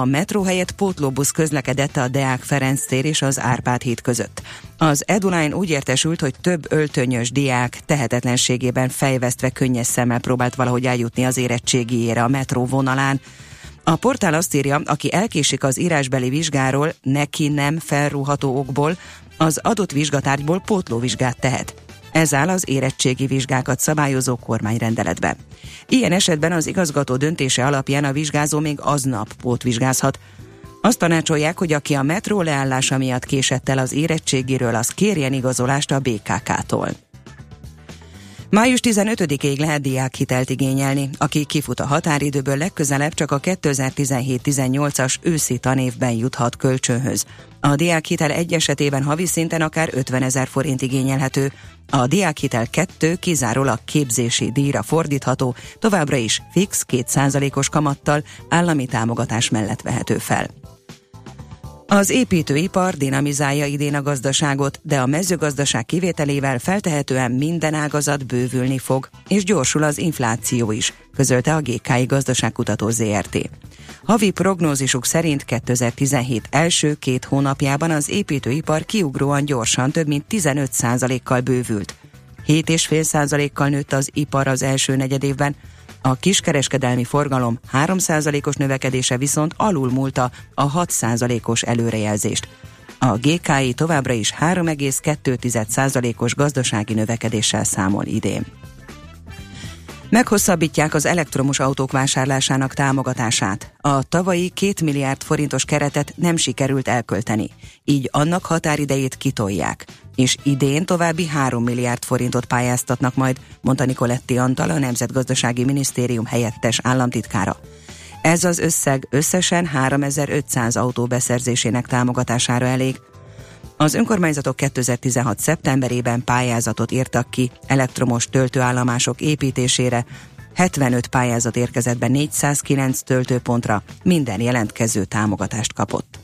a metró helyett pótlóbusz közlekedett a Deák Ferenc tér és az Árpád híd között. Az Eduline úgy értesült, hogy több öltönyös diák tehetetlenségében fejvesztve könnyes szemmel próbált valahogy eljutni az érettségiére a metró vonalán. A portál azt írja, aki elkésik az írásbeli vizsgáról, neki nem felrúható okból, az adott vizsgatárgyból pótlóvizsgát tehet. Ez áll az érettségi vizsgákat szabályozó kormányrendeletben. Ilyen esetben az igazgató döntése alapján a vizsgázó még aznap pótvizsgázhat. Azt tanácsolják, hogy aki a metró leállása miatt késett el az érettségiről, az kérjen igazolást a BKK-tól. Május 15-ig lehet diákhitelt igényelni. Aki kifut a határidőből legközelebb csak a 2017-18-as őszi tanévben juthat kölcsönhöz. A diákhitel egy esetében havi szinten akár 50 ezer forint igényelhető. A diákhitel 2 kizárólag képzési díjra fordítható, továbbra is fix 2%-os kamattal állami támogatás mellett vehető fel. Az építőipar dinamizálja idén a gazdaságot, de a mezőgazdaság kivételével feltehetően minden ágazat bővülni fog, és gyorsul az infláció is, közölte a GKI Gazdaságkutató ZRT. Havi prognózisuk szerint 2017 első két hónapjában az építőipar kiugróan gyorsan több mint 15%-kal bővült. 7,5%-kal nőtt az ipar az első negyedévben, a kiskereskedelmi forgalom 3%-os növekedése viszont alulmúlta a 6%-os előrejelzést. A GKI továbbra is 3,2%-os gazdasági növekedéssel számol idén. Meghosszabbítják az elektromos autók vásárlásának támogatását. A tavalyi 2 milliárd forintos keretet nem sikerült elkölteni, így annak határidejét kitolják, és idén további 3 milliárd forintot pályáztatnak majd, mondta Nikoletti Antal, a Nemzetgazdasági Minisztérium helyettes államtitkára. Ez az összeg összesen 3500 autó beszerzésének támogatására elég, az önkormányzatok 2016. szeptemberében pályázatot írtak ki elektromos töltőállomások építésére, 75 pályázat érkezett be 409 töltőpontra, minden jelentkező támogatást kapott.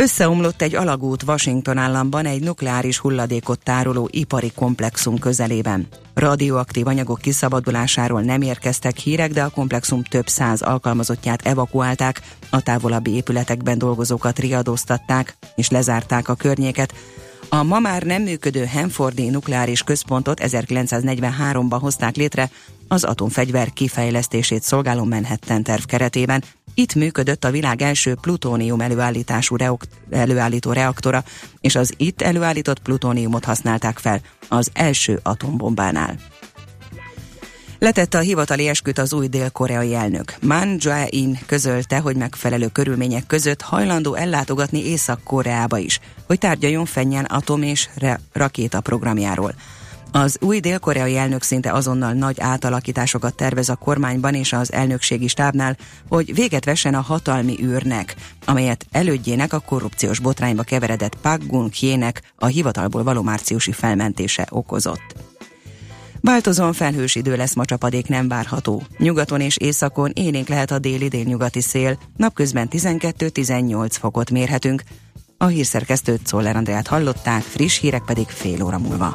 Összeomlott egy alagút Washington államban egy nukleáris hulladékot tároló ipari komplexum közelében. Radioaktív anyagok kiszabadulásáról nem érkeztek hírek, de a komplexum több száz alkalmazottját evakuálták, a távolabbi épületekben dolgozókat riadóztatták és lezárták a környéket. A ma már nem működő Hanfordi nukleáris központot 1943-ban hozták létre az atomfegyver kifejlesztését szolgáló Manhattan terv keretében, itt működött a világ első plutónium előállítású reok- előállító reaktora, és az itt előállított plutóniumot használták fel az első atombombánál. Letette a hivatali esküt az új dél-koreai elnök. Man Jae-in közölte, hogy megfelelő körülmények között hajlandó ellátogatni Észak-Koreába is, hogy tárgyaljon fennyen atom és re- rakéta programjáról. Az új dél-koreai elnök szinte azonnal nagy átalakításokat tervez a kormányban és az elnökségi stábnál, hogy véget vessen a hatalmi űrnek, amelyet elődjének a korrupciós botrányba keveredett Park gun a hivatalból való márciusi felmentése okozott. Változóan felhős idő lesz, ma csapadék nem várható. Nyugaton és északon élénk lehet a déli délnyugati szél, napközben 12-18 fokot mérhetünk. A hírszerkesztőt Szoller Andrát hallották, friss hírek pedig fél óra múlva.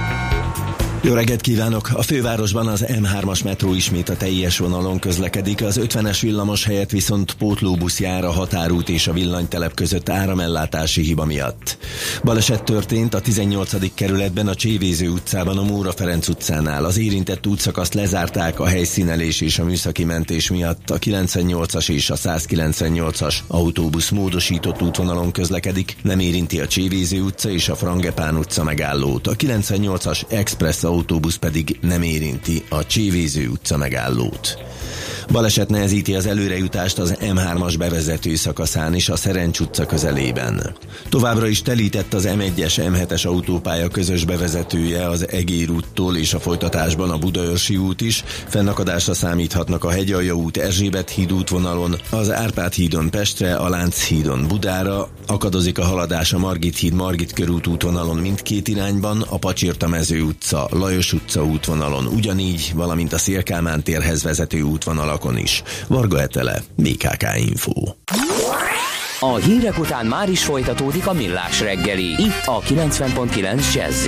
jó reggelt kívánok! A fővárosban az M3-as metró ismét a teljes vonalon közlekedik, az 50-es villamos helyett viszont pótlóbusz jár a határút és a villanytelep között áramellátási hiba miatt. Baleset történt a 18. kerületben a Csévéző utcában a Móra Ferenc utcánál. Az érintett útszakaszt lezárták a helyszínelés és a műszaki mentés miatt. A 98-as és a 198-as autóbusz módosított útvonalon közlekedik, nem érinti a Csévéző utca és a Frangepán utca megállót. A 98-as Express autóbusz pedig nem érinti a Csévéző utca megállót. Baleset nehezíti az előrejutást az M3-as bevezető szakaszán is a Szerencs utca közelében. Továbbra is telített az M1-es M7-es autópálya közös bevezetője az Egér úttól és a folytatásban a Budaörsi út is. Fennakadásra számíthatnak a Hegyalja út Erzsébet híd útvonalon, az Árpád hídon Pestre, a Lánc hídon Budára, akadozik a haladás a Margit híd Margit körút útvonalon mindkét irányban, a Pacsirta mező utca, Lajos utca útvonalon ugyanígy, valamint a Szélkámán térhez vezető útvonalak oldalakon is. Varga Etele, BKK Info. A hírek után már is folytatódik a millás reggeli, itt a 90.9 jazz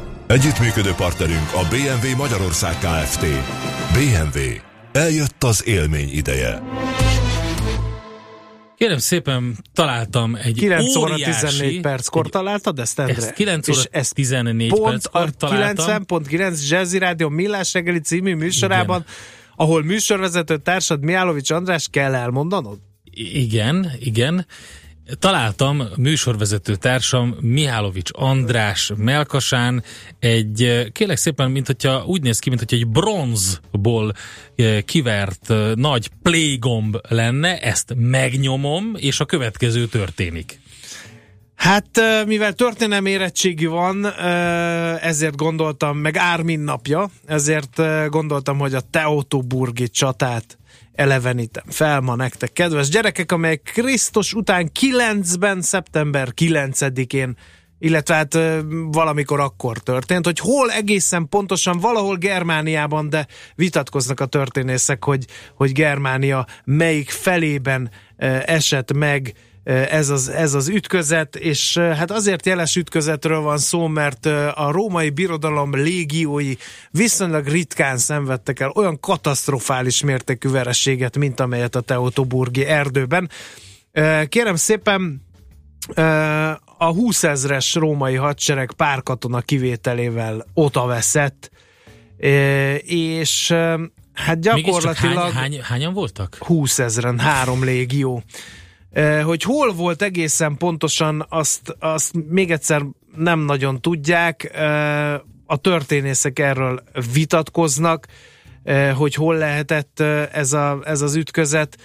Együttműködő partnerünk a BMW Magyarország Kft. BMW. Eljött az élmény ideje. Kérem szépen, találtam egy 9 óra óriási, 14 perckor találtad ezt, Endre? Ezt 9 óra És ezt 14 pont perckor a találtam. 90.9 Jazzy Rádió Millás reggeli című műsorában, ahol műsorvezető társad Miálovics András kell elmondanod? Igen, igen. Találtam műsorvezető társam Mihálovics András melkasán egy, eh, kérlek szépen, mint hogyha úgy néz ki, mint hogyha egy bronzból eh, kivert eh, nagy playgomb lenne, ezt megnyomom, és a következő történik. Hát, mivel történelmi érettségi van, ezért gondoltam, meg Ármin napja, ezért gondoltam, hogy a Teotoburgi csatát elevenítem fel ma nektek, kedves gyerekek, amely Krisztus után 9-ben, szeptember 9-én illetve hát valamikor akkor történt, hogy hol egészen pontosan, valahol Germániában, de vitatkoznak a történészek, hogy, hogy Germánia melyik felében esett meg ez az, ez az ütközet, és hát azért jeles ütközetről van szó, mert a római birodalom légiói viszonylag ritkán szenvedtek el olyan katasztrofális mértékű vereséget, mint amelyet a Teotoburgi erdőben. Kérem szépen, a 20 ezres római hadsereg pár katona kivételével oda veszett, e, és hát gyakorlatilag... hány, hány, hányan voltak? 20 ezeren, három légió. Eh, Hogy hol volt egészen pontosan, azt, azt még egyszer nem nagyon tudják. Eh, A történészek erről vitatkoznak, eh, hogy hol lehetett eh, ez, a, ez az ütközet.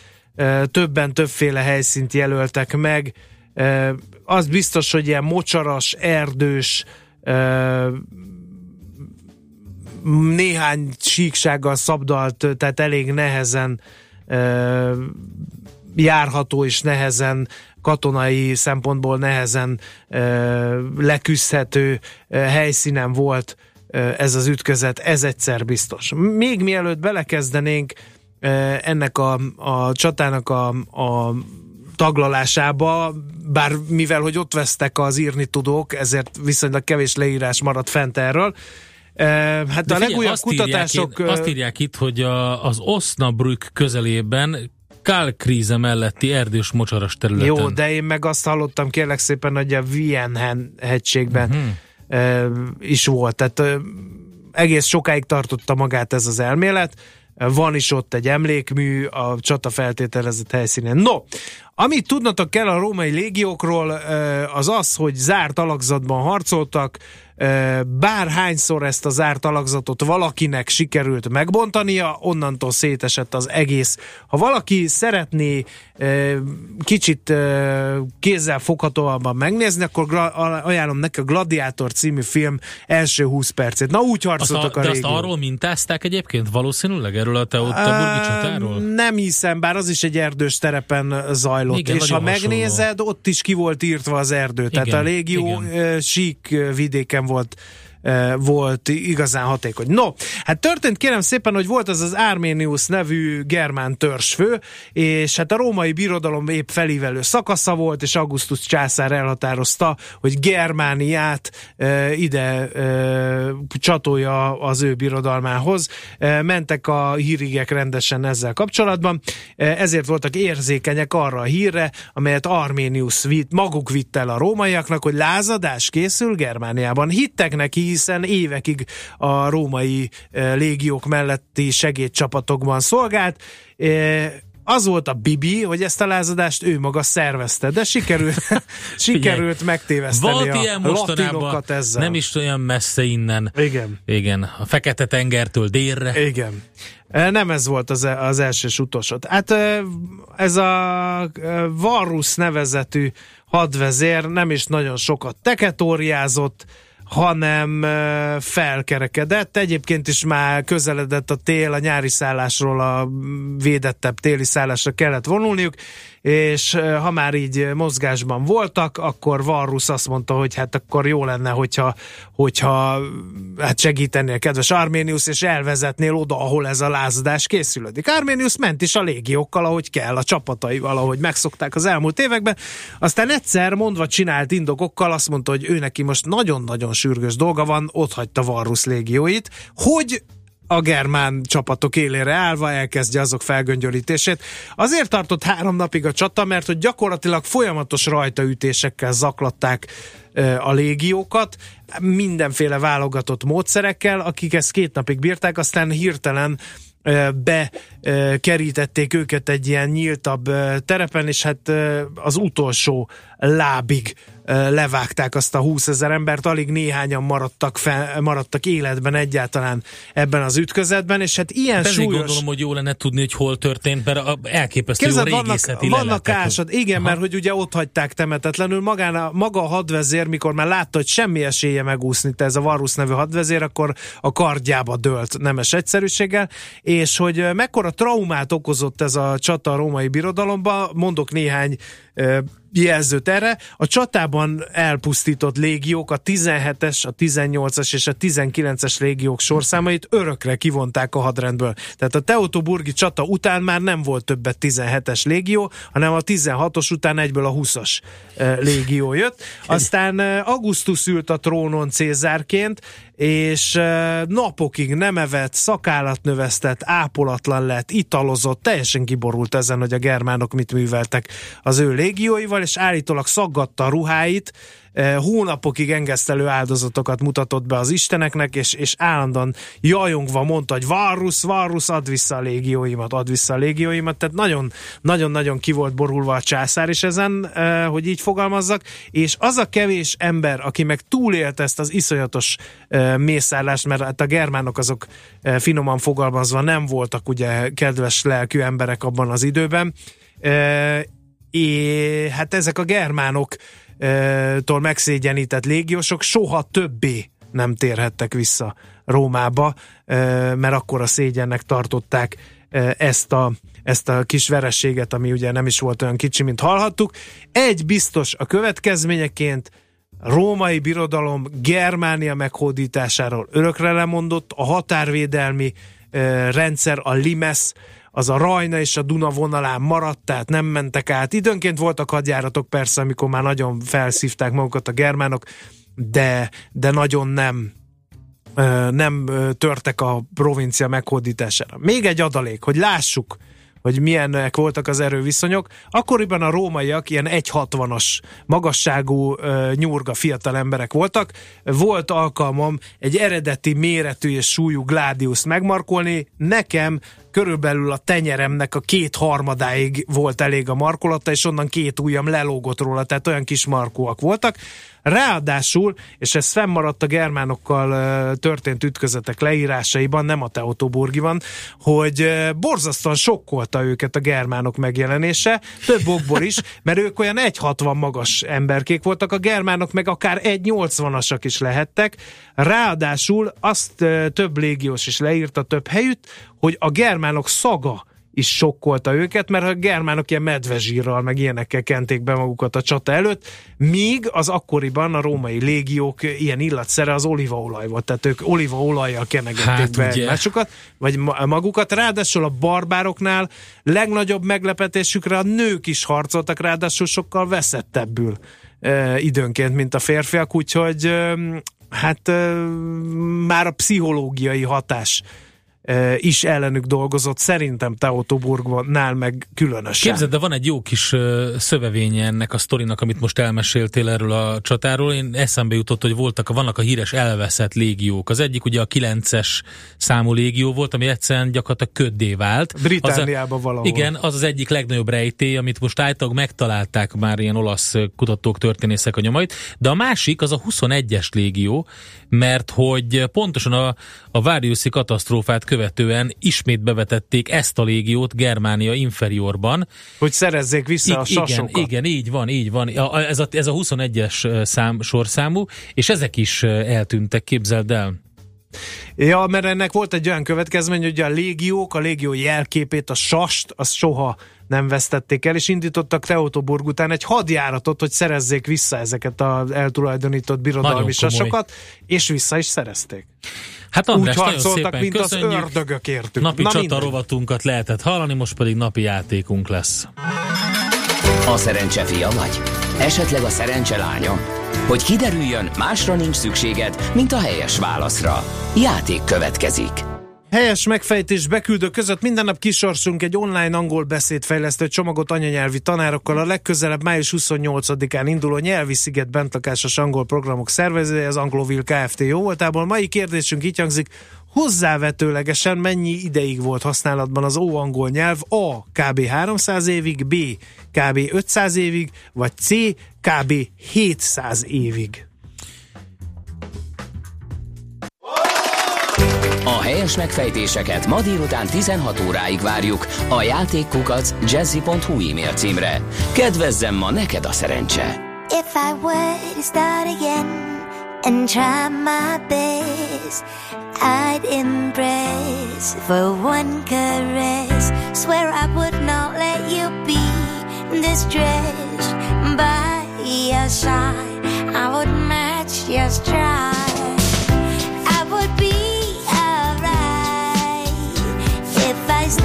Többen többféle helyszínt jelöltek meg. Az biztos, hogy ilyen mocsaras, erdős, néhány síksággal szabdalt, tehát elég nehezen járható és nehezen katonai szempontból nehezen leküzdhető helyszínen volt ez az ütközet, ez egyszer biztos. Még mielőtt belekezdenénk ennek a, a csatának a, a taglalásába, bár mivel, hogy ott vesztek az írni tudók, ezért viszonylag kevés leírás maradt fent erről. Hát De a figyelj, legújabb azt kutatások... Írják, azt írják itt, hogy a, az Osnabrück közelében Kálkríze melletti erdős mocsaras területen. Jó, de én meg azt hallottam kérlek szépen, hogy a Vienhen hegységben uh-huh. is volt. Tehát egész sokáig tartotta magát ez az elmélet. Van is ott egy emlékmű a csata feltételezett helyszínen. No, amit tudnatok kell a római légiókról, az az, hogy zárt alakzatban harcoltak, bárhányszor ezt a zárt alakzatot valakinek sikerült megbontania, onnantól szétesett az egész. Ha valaki szeretné kicsit kézzel foghatóabban megnézni, akkor ajánlom neki a Gladiátor című film első 20 percét. Na úgy Azt harcoltak a, a, de azt régiók. arról mintázták egyébként valószínűleg erről a Teotaburgi csatáról? Nem hiszem, bár az is egy erdős terepen zajlott. Igen, és ha hasonló. megnézed, ott is ki volt írtva az erdő. Tehát Igen, a légió igen. sík vidéken volt ö, volt igazán hatékony. No, hát történt kérem szépen, hogy volt az az Armenius nevű germán törzsfő, és hát a római birodalom épp felívelő szakasza volt, és Augustus császár elhatározta, hogy Germániát ö, ide ö, csatolja az ő birodalmához. Ö, mentek a hírigek rendesen ezzel kapcsolatban, Ö, ezért voltak érzékenyek arra a hírre, amelyet Arminius vitt, maguk vitt el a rómaiaknak, hogy lázadás készül Germániában. Hittek neki, hiszen évekig a római ö, légiók melletti segédcsapatokban szolgált. Ö, az volt a bibi, hogy ezt a lázadást ő maga szervezte, de sikerült, sikerült megtéveszteni Volt a ilyen latinokat ezzel. nem is olyan messze innen. Igen. Igen, a Fekete-tengertől délre. Igen. E, Nem ez volt az, az első és utolsó. Hát e, ez a e, Varus nevezetű hadvezér nem is nagyon sokat teketóriázott, hanem felkerekedett. Egyébként is már közeledett a tél, a nyári szállásról a védettebb téli szállásra kellett vonulniuk, és ha már így mozgásban voltak, akkor Varus azt mondta, hogy hát akkor jó lenne, hogyha, hogyha hát segítenél kedves Arménius, és elvezetnél oda, ahol ez a lázadás készülődik. Arménius ment is a légiókkal, ahogy kell, a csapataival, ahogy megszokták az elmúlt években. Aztán egyszer mondva csinált indokokkal azt mondta, hogy ő neki most nagyon-nagyon sürgős dolga van, ott hagyta Varus légióit, hogy a germán csapatok élére állva elkezdje azok felgöngyölítését. Azért tartott három napig a csata, mert hogy gyakorlatilag folyamatos rajtaütésekkel zaklatták a légiókat, mindenféle válogatott módszerekkel, akik ezt két napig bírták, aztán hirtelen ö, bekerítették őket egy ilyen nyíltabb terepen, és hát az utolsó lábig levágták azt a 20 ezer embert, alig néhányan maradtak, fel, maradtak életben egyáltalán ebben az ütközetben, és hát ilyen Hát súlyos... gondolom, hogy jó lenne tudni, hogy hol történt, mert elképesztő jó Képzeld, vannak, régészeti vannak leletek. ásad, igen, Aha. mert hogy ugye ott hagyták temetetlenül, magán a, maga a hadvezér, mikor már látta, hogy semmi esélye megúszni, te ez a Varus nevű hadvezér, akkor a kardjába dőlt nemes egyszerűséggel, és hogy mekkora traumát okozott ez a csata a római birodalomba, mondok néhány jelzőt erre. A csatában elpusztított légiók, a 17-es, a 18-as és a 19-es légiók sorszámait örökre kivonták a hadrendből. Tehát a Teutoburgi csata után már nem volt többet 17-es légió, hanem a 16-os után egyből a 20-as eh, légió jött. Aztán eh, Augustus ült a trónon Cézárként, és eh, napokig nem evett, szakállat növesztett, ápolatlan lett, italozott, teljesen kiborult ezen, hogy a germánok mit műveltek az ő légióival, magával, és állítólag szaggatta a ruháit, eh, hónapokig engesztelő áldozatokat mutatott be az isteneknek, és, és állandóan jajongva mondta, hogy Varus, Varus, add vissza a légióimat, add vissza a légióimat, tehát nagyon, nagyon-nagyon ki volt borulva a császár is ezen, eh, hogy így fogalmazzak, és az a kevés ember, aki meg túlélt ezt az iszonyatos eh, mészárlást, mert hát a germánok azok finoman fogalmazva nem voltak ugye kedves lelkű emberek abban az időben, és hát ezek a germánok eh, tól megszégyenített légiósok soha többé nem térhettek vissza Rómába, mert akkor a szégyennek tartották ezt a, ezt a kis verességet, ami ugye nem is volt olyan kicsi, mint hallhattuk. Egy biztos a következményeként római birodalom Germánia meghódításáról örökre lemondott, a határvédelmi rendszer, a Limes, az a Rajna és a Duna vonalán maradt, tehát nem mentek át. Időnként voltak hadjáratok persze, amikor már nagyon felszívták magukat a germánok, de, de nagyon nem nem törtek a provincia meghódítására. Még egy adalék, hogy lássuk, hogy milyenek voltak az erőviszonyok. Akkoriban a rómaiak ilyen 1,60-as magasságú nyurga fiatal emberek voltak. Volt alkalmam egy eredeti méretű és súlyú gládiuszt megmarkolni. Nekem körülbelül a tenyeremnek a két harmadáig volt elég a markolata, és onnan két ujjam lelógott róla, tehát olyan kis markóak voltak. Ráadásul, és ez fennmaradt a germánokkal történt ütközetek leírásaiban, nem a Teutoburgiban, hogy ö, borzasztóan sokkolta őket a germánok megjelenése, több okból is, mert ők olyan 1,60 magas emberkék voltak, a germánok meg akár 1,80-asak is lehettek. Ráadásul azt több légiós is leírta több helyütt, hogy a germánok szaga is sokkolta őket, mert a germánok ilyen medvezsírral, meg ilyenekkel kenték be magukat a csata előtt, míg az akkoriban a római légiók ilyen illatszere az olívaolaj volt, tehát ők olívaolajjal kenegették Hát, be ugye. egymásukat, vagy ma- magukat, ráadásul a barbároknál legnagyobb meglepetésükre a nők is harcoltak, ráadásul sokkal veszettebbül e, időnként, mint a férfiak, úgyhogy e, hát e, már a pszichológiai hatás is ellenük dolgozott, szerintem Teutoburgnál meg különösen. Képzeld, de van egy jó kis szövevénye ennek a sztorinak, amit most elmeséltél erről a csatáról. Én eszembe jutott, hogy voltak, vannak a híres elveszett légiók. Az egyik ugye a 9-es számú légió volt, ami egyszerűen gyakorlatilag köddé vált. A, valahol. Igen, az az egyik legnagyobb rejtély, amit most általában megtalálták már ilyen olasz kutatók, történészek a nyomait, de a másik az a 21-es légió, mert hogy pontosan a, a Váriuszi katasztrófát követően ismét bevetették ezt a légiót Germánia inferiorban. Hogy szerezzék vissza a I- igen, sasokat. igen, így van, így van. A- a- Ez a, ez a 21-es ö, szám, sorszámú, és ezek is eltűntek, képzeld el. Ja, mert ennek volt egy olyan következmény, hogy a légiók, a légió jelképét, a sast, azt soha nem vesztették el, és indítottak Teutoburg után egy hadjáratot, hogy szerezzék vissza ezeket az eltulajdonított birodalmi sasokat, és vissza is szerezték. Hát Úgy András, nagyon harcoltak, szépen mint az köszönjük. ördögök értük. Napi Na csata rovatunkat lehetett hallani, most pedig napi játékunk lesz. A szerencse fia vagy? Esetleg a szerencse lánya? Hogy kiderüljön, másra nincs szükséged, mint a helyes válaszra. Játék következik. Helyes megfejtés beküldő között minden nap kisorsunk egy online angol beszédfejlesztő csomagot anyanyelvi tanárokkal. A legközelebb május 28-án induló nyelvi sziget bentlakásos angol programok szervezője az Anglovil Kft. jó voltából. Mai kérdésünk így hangzik, hozzávetőlegesen mennyi ideig volt használatban az ó-angol nyelv? A. kb. 300 évig, B. kb. 500 évig, vagy C. kb. 700 évig. A helyes megfejtéseket ma délután 16 óráig várjuk a játékkukac jazzy.hu e-mail címre. Kedvezzem ma neked a szerencse! If I were to start again and try my best, I'd impress for one caress. Swear I would not let you be distressed by your side. I would match your stride.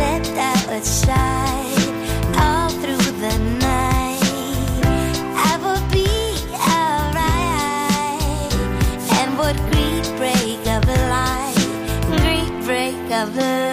Stepped outside all through the night. I would be alright and would greet break of light, greet break of light.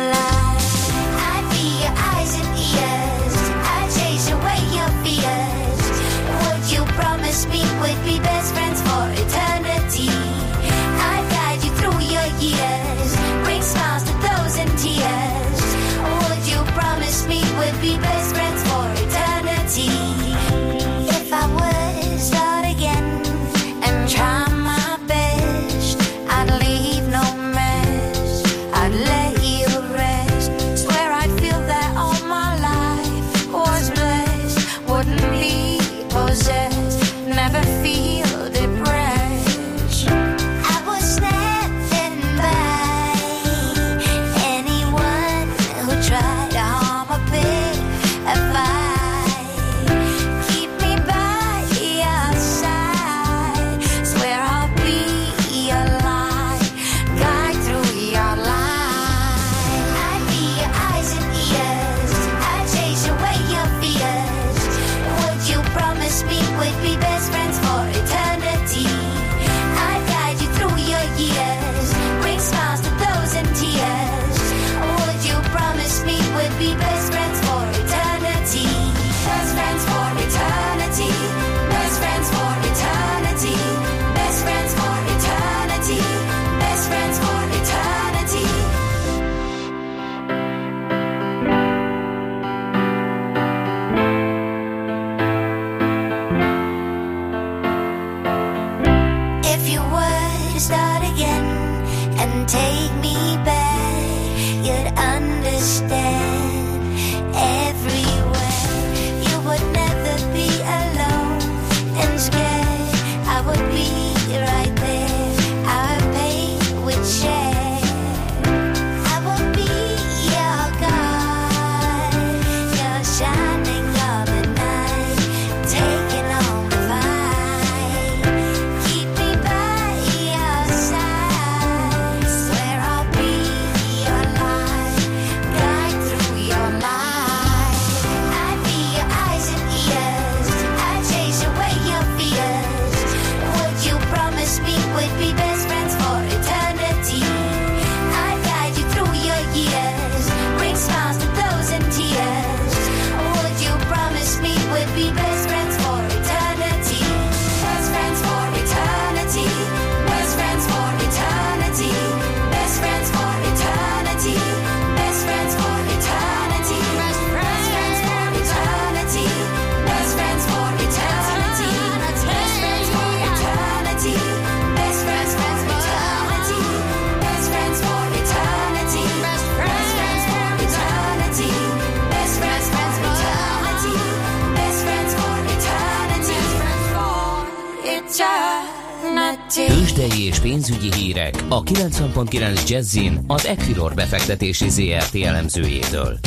Tőzsdei és pénzügyi hírek a 90.9 Jazzin az Equilor befektetési ZRT elemzőjétől.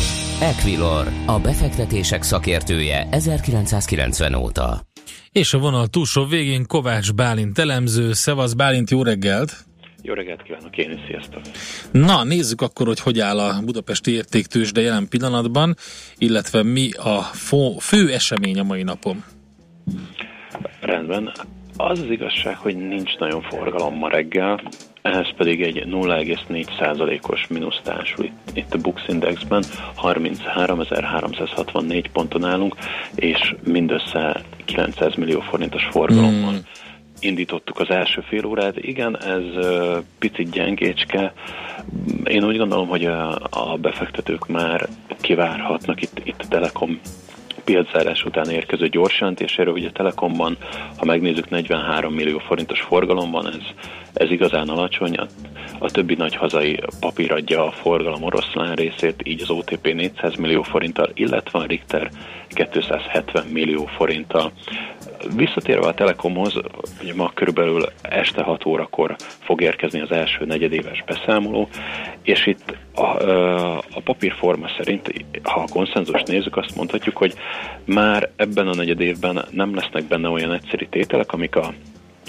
Equilor, a befektetések szakértője 1990 óta. És a vonal túlsó végén Kovács Bálint elemző. Szevasz Bálint, jó reggelt! Jó reggelt kívánok én is, sziasztok! Na, nézzük akkor, hogy hogy áll a budapesti értéktősde jelen pillanatban, illetve mi a fo- fő esemény a mai napon. Rendben. Az az igazság, hogy nincs nagyon forgalom ma reggel, ehhez pedig egy 0,4%-os mínusz társul itt, itt a Bux Indexben, 33.364 ponton állunk, és mindössze 900 millió forintos forgalommal. Mm. indítottuk az első fél órát. Igen, ez ö, picit gyengécske. Én úgy gondolom, hogy a, a befektetők már kivárhatnak itt, itt a Telekom piaczárás után érkező gyors jelentéséről, ugye Telekomban, ha megnézzük, 43 millió forintos forgalom van, ez, ez igazán alacsony. A, a többi nagy hazai papír adja a forgalom oroszlán részét, így az OTP 400 millió forinttal, illetve a Richter 270 millió forinttal. Visszatérve a Telekomhoz, ugye ma körülbelül este 6 órakor fog érkezni az első negyedéves beszámoló, és itt a, a papírforma szerint, ha a konszenzus nézzük, azt mondhatjuk, hogy már ebben a negyedévben nem lesznek benne olyan egyszerű tételek, amik a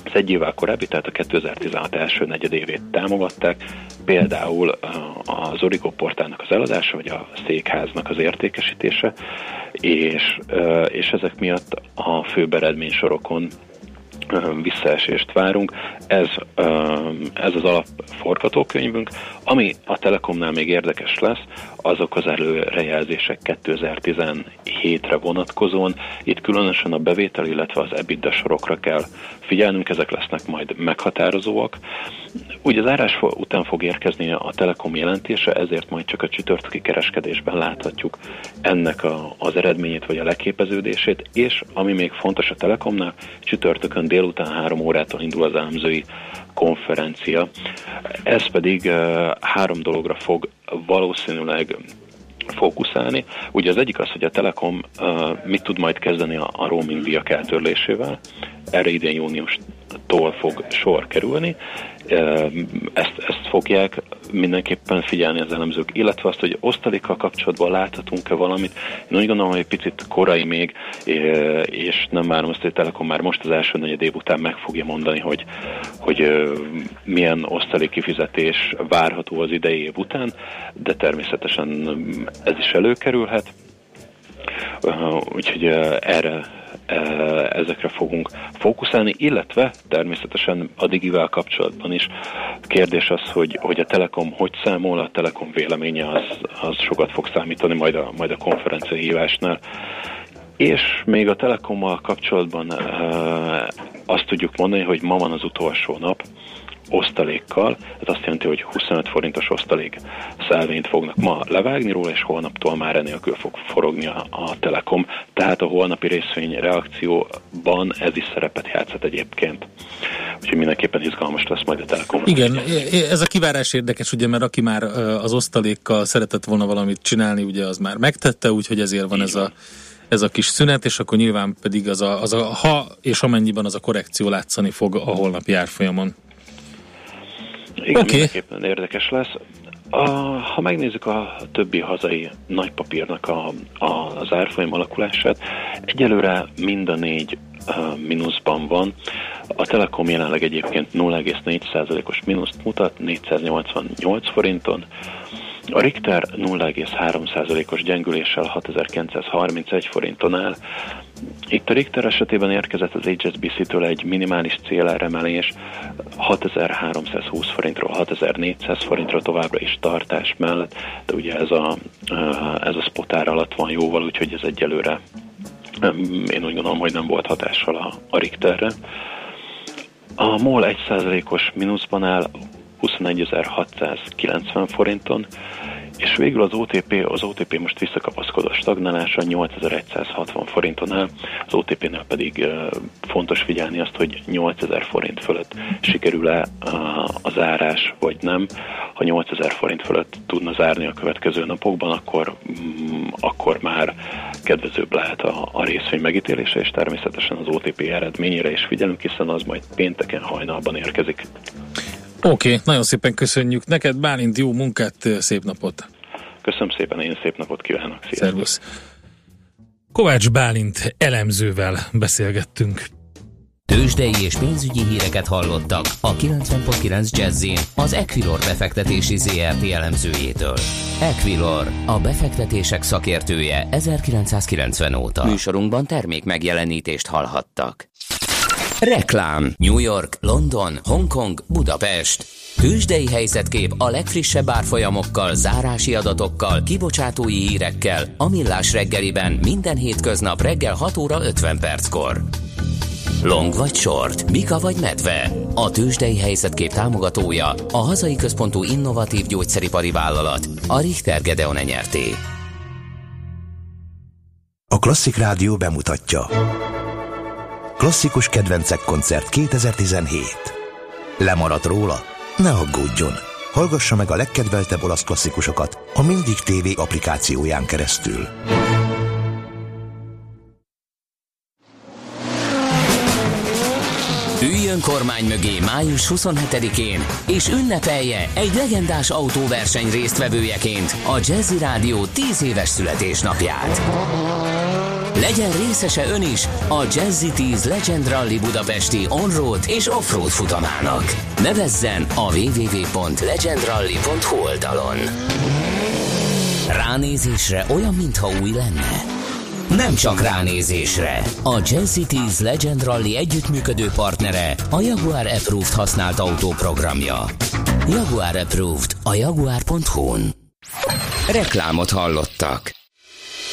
az egy évvel korábbi, tehát a 2016 első negyedévét támogatták, például az Origo portálnak az eladása, vagy a székháznak az értékesítése, és, és ezek miatt a főbb eredménysorokon visszaesést várunk. Ez, ez az alapforgatókönyvünk. Ami a Telekomnál még érdekes lesz, azok az előrejelzések 2017-re vonatkozóan. Itt különösen a bevétel, illetve az EBITDA sorokra kell figyelnünk, ezek lesznek majd meghatározóak. Ugye az árás után fog érkezni a Telekom jelentése, ezért majd csak a csütörtöki kereskedésben láthatjuk ennek a, az eredményét vagy a leképeződését, és ami még fontos a Telekomnál, csütörtökön délután három órától indul az elemzői konferencia. Ez pedig uh, három dologra fog valószínűleg fókuszálni. Ugye az egyik az, hogy a Telekom uh, mit tud majd kezdeni a, a roaming díjak eltörlésével. Erre idén júniustól fog sor kerülni. Ezt, ezt fogják mindenképpen figyelni az elemzők, illetve azt, hogy osztalékkal kapcsolatban láthatunk-e valamit. Én úgy gondolom, hogy egy picit korai még, és nem várom azt, hogy Telekom már most az első negyed év után meg fogja mondani, hogy, hogy milyen osztalék kifizetés várható az idei év után, de természetesen ez is előkerülhet. Úgyhogy erre ezekre fogunk fókuszálni, illetve természetesen a digivel kapcsolatban is kérdés az, hogy, hogy a Telekom hogy számol, a Telekom véleménye az, az sokat fog számítani majd a, majd a konferencia hívásnál. És még a Telekommal kapcsolatban azt tudjuk mondani, hogy ma van az utolsó nap, osztalékkal, ez azt jelenti, hogy 25 forintos osztalék szelvényt fognak ma levágni róla, és holnaptól már enélkül fog forogni a, a Telekom. Tehát a holnapi részvény reakcióban ez is szerepet játszhat egyébként. Úgyhogy mindenképpen izgalmas lesz majd a Telekom. Igen, ez a kivárás érdekes, ugye, mert aki már az osztalékkal szeretett volna valamit csinálni, ugye az már megtette, úgyhogy ezért van Így ez van. a, ez a kis szünet, és akkor nyilván pedig az a, az a ha és amennyiben az a korrekció látszani fog a holnapi árfolyamon. Igen, okay. mindenképpen érdekes lesz. A, ha megnézzük a többi hazai nagypapírnak a, a, az árfolyam alakulását, egyelőre mind a négy mínuszban van. A Telekom jelenleg egyébként 0,4%-os mínuszt mutat, 488 forinton. A Richter 0,3%-os gyengüléssel 6931 forinton áll. Itt a Richter esetében érkezett az HSBC-től egy minimális céláremelés 6320 forintról 6400 forintra továbbra is tartás mellett, de ugye ez a, ez a spot ár alatt van jóval, úgyhogy ez egyelőre én úgy gondolom, hogy nem volt hatással a, a Richterre. A MOL 1%-os mínuszban áll 21.690 forinton, és végül az OTP, az OTP most visszakapaszkodott stagnálásra 8160 forinton áll, az OTP-nél pedig fontos figyelni azt, hogy 8000 forint fölött sikerül-e az árás, vagy nem. Ha 8000 forint fölött tudna zárni a következő napokban, akkor, mm, akkor már kedvezőbb lehet a, a részvény megítélése, és természetesen az OTP eredményére is figyelünk, hiszen az majd pénteken hajnalban érkezik. Oké, okay, nagyon szépen köszönjük neked, Bálint, jó munkát, szép napot! Köszönöm szépen, én szép napot kívánok. Sziasztok. Szervusz! Kovács Bálint elemzővel beszélgettünk. Tőzsdei és pénzügyi híreket hallottak a 90.9 jazz az Equilor befektetési ZRT elemzőjétől. Equilor, a befektetések szakértője 1990 óta. Műsorunkban termék megjelenítést hallhattak. Reklám New York, London, Hongkong, Budapest. Tőzsdei helyzetkép a legfrissebb árfolyamokkal, zárási adatokkal, kibocsátói hírekkel, a millás reggeliben minden hétköznap reggel 6 óra 50 perckor. Long vagy short, Mika vagy medve. A tőzsdei helyzetkép támogatója a hazai központú innovatív gyógyszeripari vállalat, a Richter Gedeon nyerté. A Klasszik Rádió bemutatja. Klasszikus kedvencek koncert 2017. Lemaradt róla? Ne aggódjon! Hallgassa meg a legkedveltebb olasz klasszikusokat a Mindig TV applikációján keresztül. Üljön kormány mögé május 27-én, és ünnepelje egy legendás autóverseny résztvevőjeként a Jazzy Rádió 10 éves születésnapját. Legyen részese ön is a Jazzy 10 Legend Rally Budapesti on-road és off-road futamának. Nevezzen a www.legendrally.hu oldalon. Ránézésre olyan, mintha új lenne. Nem csak ránézésre. A Jazzy 10 Legend Rally együttműködő partnere a Jaguar Approved használt autóprogramja. Jaguar Approved a jaguar.hu-n. Reklámot hallottak.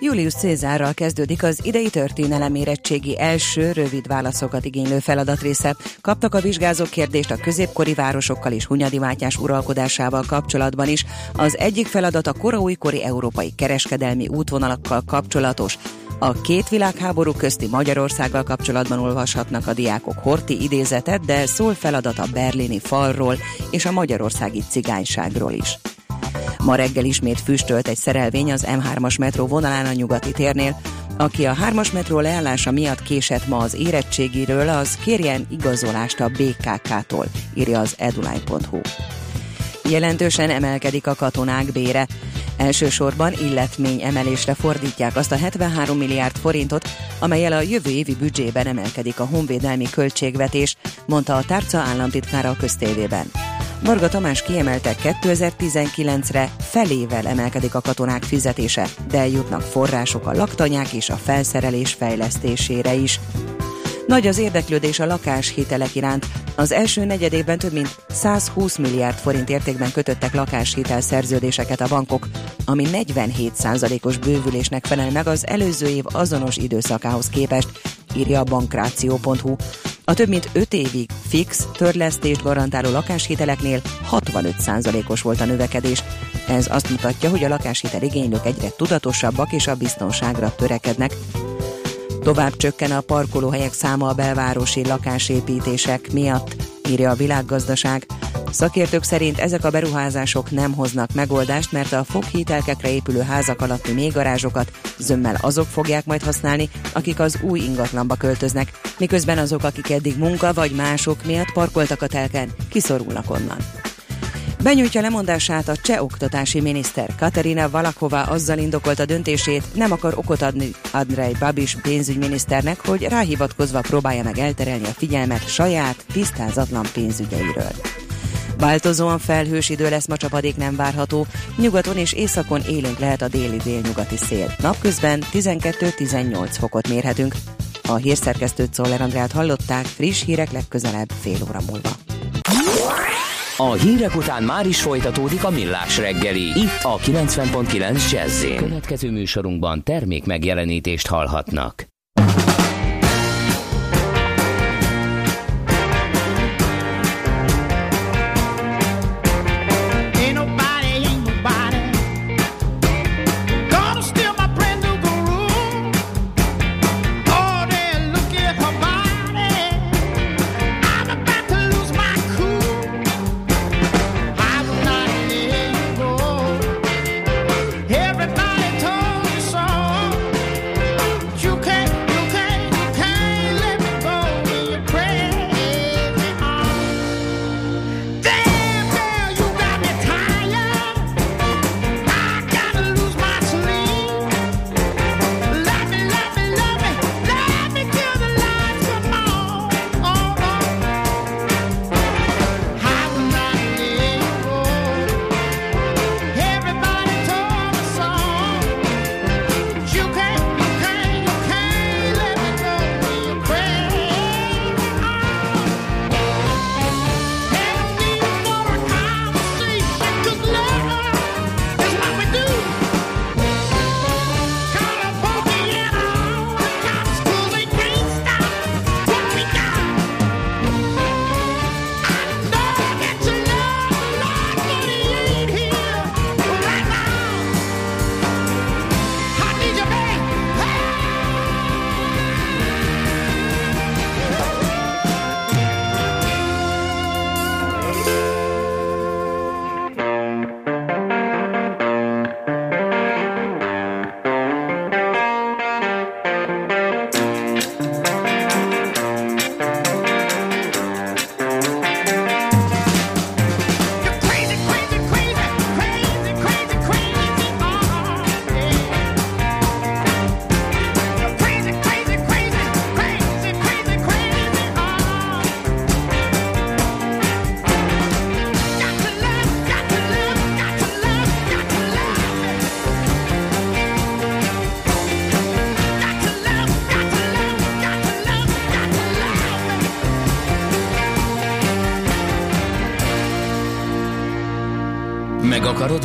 Julius Cézárral kezdődik az idei történelem érettségi első rövid válaszokat igénylő feladatrésze. Kaptak a vizsgázók kérdést a középkori városokkal és Hunyadi Mátyás uralkodásával kapcsolatban is. Az egyik feladat a koraújkori európai kereskedelmi útvonalakkal kapcsolatos. A két világháború közti Magyarországgal kapcsolatban olvashatnak a diákok Horti idézetet, de szól feladat a berlini falról és a magyarországi cigányságról is. Ma reggel ismét füstölt egy szerelvény az M3-as metró vonalán a nyugati térnél. Aki a 3-as metró leállása miatt késett ma az érettségiről, az kérjen igazolást a BKK-tól, írja az eduline.hu. Jelentősen emelkedik a katonák bére. Elsősorban illetmény emelésre fordítják azt a 73 milliárd forintot, amelyel a jövő évi büdzsében emelkedik a honvédelmi költségvetés, mondta a tárca államtitkára a köztévében. Marga Tamás kiemelte 2019-re felével emelkedik a katonák fizetése, de jutnak források a laktanyák és a felszerelés fejlesztésére is. Nagy az érdeklődés a lakáshitelek iránt. Az első negyedében több mint 120 milliárd forint értékben kötöttek lakáshitel szerződéseket a bankok, ami 47%-os bővülésnek felel meg az előző év azonos időszakához képest, írja a bankráció.hu. A több mint 5 évig fix törlesztést garantáló lakáshiteleknél 65%-os volt a növekedés. Ez azt mutatja, hogy a lakáshitel igénylők egyre tudatosabbak és a biztonságra törekednek. Tovább csökken a parkolóhelyek száma a belvárosi lakásépítések miatt, írja a világgazdaság. Szakértők szerint ezek a beruházások nem hoznak megoldást, mert a foghítelkekre épülő házak alatti mélygarázsokat zömmel azok fogják majd használni, akik az új ingatlanba költöznek, miközben azok, akik eddig munka vagy mások miatt parkoltak a telken, kiszorulnak onnan. Benyújtja lemondását a cseh oktatási miniszter. Katerina Valakova azzal indokolta döntését, nem akar okot adni Andrei Babis pénzügyminiszternek, hogy ráhivatkozva próbálja meg elterelni a figyelmet saját, tisztázatlan pénzügyeiről. Változóan felhős idő lesz, ma csapadék nem várható. Nyugaton és északon élénk lehet a déli délnyugati szél. Napközben 12-18 fokot mérhetünk. A hírszerkesztőt Szoller Andrát hallották, friss hírek legközelebb fél óra múlva. A hírek után már is folytatódik a millás reggeli. Itt a 90.9 jazz Következő műsorunkban termék megjelenítést hallhatnak.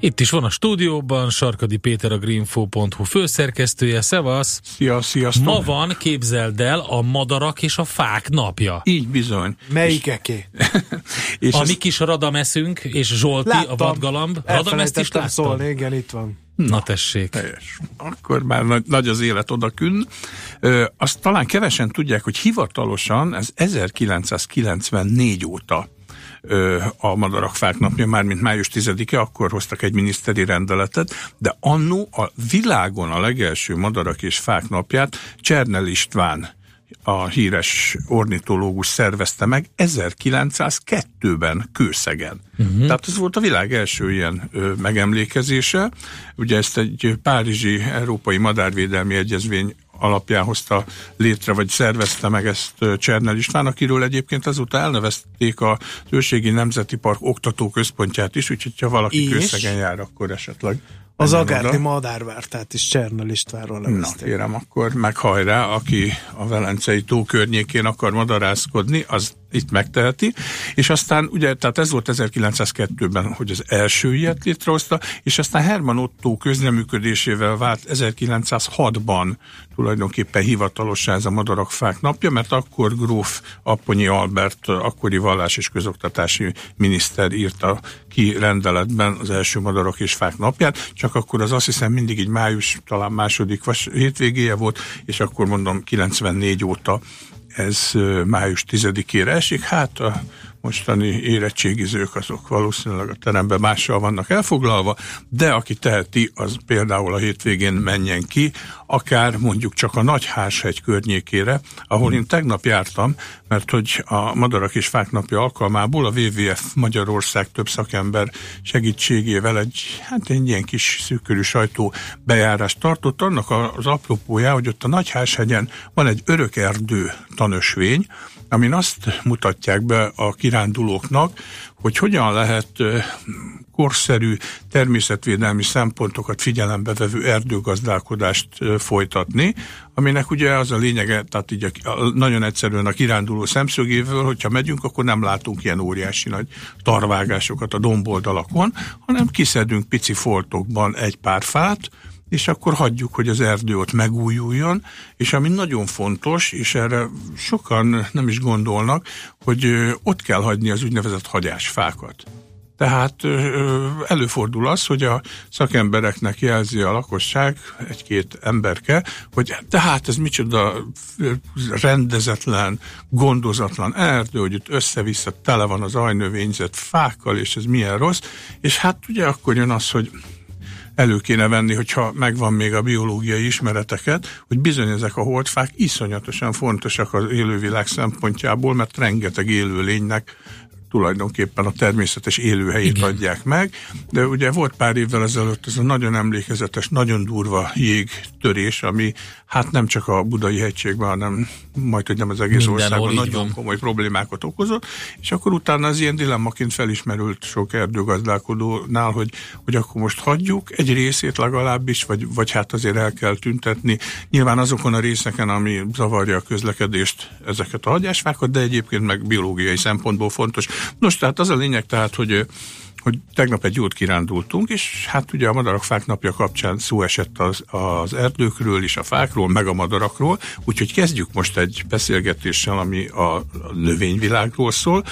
Itt is van a stúdióban Sarkadi Péter a greenfo.hu főszerkesztője. Szevasz! Szia, sziasztok! Ma van, képzeld el, a madarak és a fák napja. Így bizony. Melyikeké? És A ez- mi kis radameszünk és Zsolti, a vadgalamb. Radameszt is láttad? szólni, igen, itt van. Na tessék. Helyes. Akkor már nagy, nagy az élet odakünn. Ö, azt talán kevesen tudják, hogy hivatalosan ez 1994 óta a madarak fák napja, mármint május 10-e, akkor hoztak egy miniszteri rendeletet, de annó a világon a legelső madarak és fák napját Csernel István a híres ornitológus szervezte meg 1902-ben Kőszegen. Uh-huh. Tehát ez volt a világ első ilyen ö, megemlékezése. Ugye ezt egy párizsi Európai Madárvédelmi Egyezmény alapján hozta létre, vagy szervezte meg ezt Csernel István, akiről egyébként azóta elnevezték a Őrségi Nemzeti Park oktatóközpontját is, úgyhogy ha valaki És? kőszegen jár, akkor esetleg Az Agárdi madárvártát is Csernel Istvánról Na nevezték. kérem, akkor meg hajrá, aki a Velencei tó környékén akar madarászkodni, az itt megteheti, és aztán ugye, tehát ez volt 1902-ben, hogy az első ilyet létrehozta, és aztán Herman Otto közreműködésével vált 1906-ban tulajdonképpen hivatalossá ez a Madarak Fák napja, mert akkor gróf Apponyi Albert, akkori vallás és közoktatási miniszter írta ki rendeletben az első Madarak és Fák napját, csak akkor az azt hiszem mindig így május, talán második vas, hétvégéje volt, és akkor mondom 94 óta ez május 10-ére esik. Hát a mostani érettségizők azok valószínűleg a teremben mással vannak elfoglalva, de aki teheti, az például a hétvégén menjen ki, akár mondjuk csak a Nagyháshegy környékére, ahol én tegnap jártam, mert hogy a Madarak és Fák napja alkalmából a WWF Magyarország több szakember segítségével egy, hát egy ilyen kis szűkörű sajtó bejárást tartott. Annak az apropója, hogy ott a Nagyháshegyen van egy örök erdő tanösvény, amin azt mutatják be a kirándulóknak, hogy hogyan lehet korszerű természetvédelmi szempontokat figyelembe vevő erdőgazdálkodást folytatni, aminek ugye az a lényege, tehát így a, a, nagyon egyszerűen a kiránduló szemszögével, hogyha megyünk, akkor nem látunk ilyen óriási nagy tarvágásokat a domboldalakon, hanem kiszedünk pici foltokban egy pár fát, és akkor hagyjuk, hogy az erdő ott megújuljon, és ami nagyon fontos, és erre sokan nem is gondolnak, hogy ott kell hagyni az úgynevezett hagyásfákat. Tehát előfordul az, hogy a szakembereknek jelzi a lakosság, egy-két emberke, hogy tehát ez micsoda rendezetlen, gondozatlan erdő, hogy itt össze-vissza tele van az ajnövényzet fákkal, és ez milyen rossz, és hát ugye akkor jön az, hogy elő kéne venni, hogyha megvan még a biológiai ismereteket, hogy bizony ezek a holdfák iszonyatosan fontosak az élővilág szempontjából, mert rengeteg élőlénynek tulajdonképpen a természetes élőhelyét Igen. adják meg, de ugye volt pár évvel ezelőtt ez a nagyon emlékezetes, nagyon durva jégtörés, ami hát nem csak a budai hegységben, hanem majd, hogy nem az egész Mindenhol országban így nagyon van. komoly problémákat okozott, és akkor utána az ilyen dilemmaként felismerült sok erdőgazdálkodónál, hogy, hogy akkor most hagyjuk egy részét legalábbis, vagy, vagy hát azért el kell tüntetni. Nyilván azokon a részeken, ami zavarja a közlekedést, ezeket a hagyásfákat, de egyébként meg biológiai szempontból fontos. Nos, tehát az a lényeg tehát, hogy hogy tegnap egy jót kirándultunk, és hát ugye a Madarak Fák napja kapcsán szó esett az, az erdőkről is, a fákról, meg a madarakról, úgyhogy kezdjük most egy beszélgetéssel, ami a növényvilágról szól.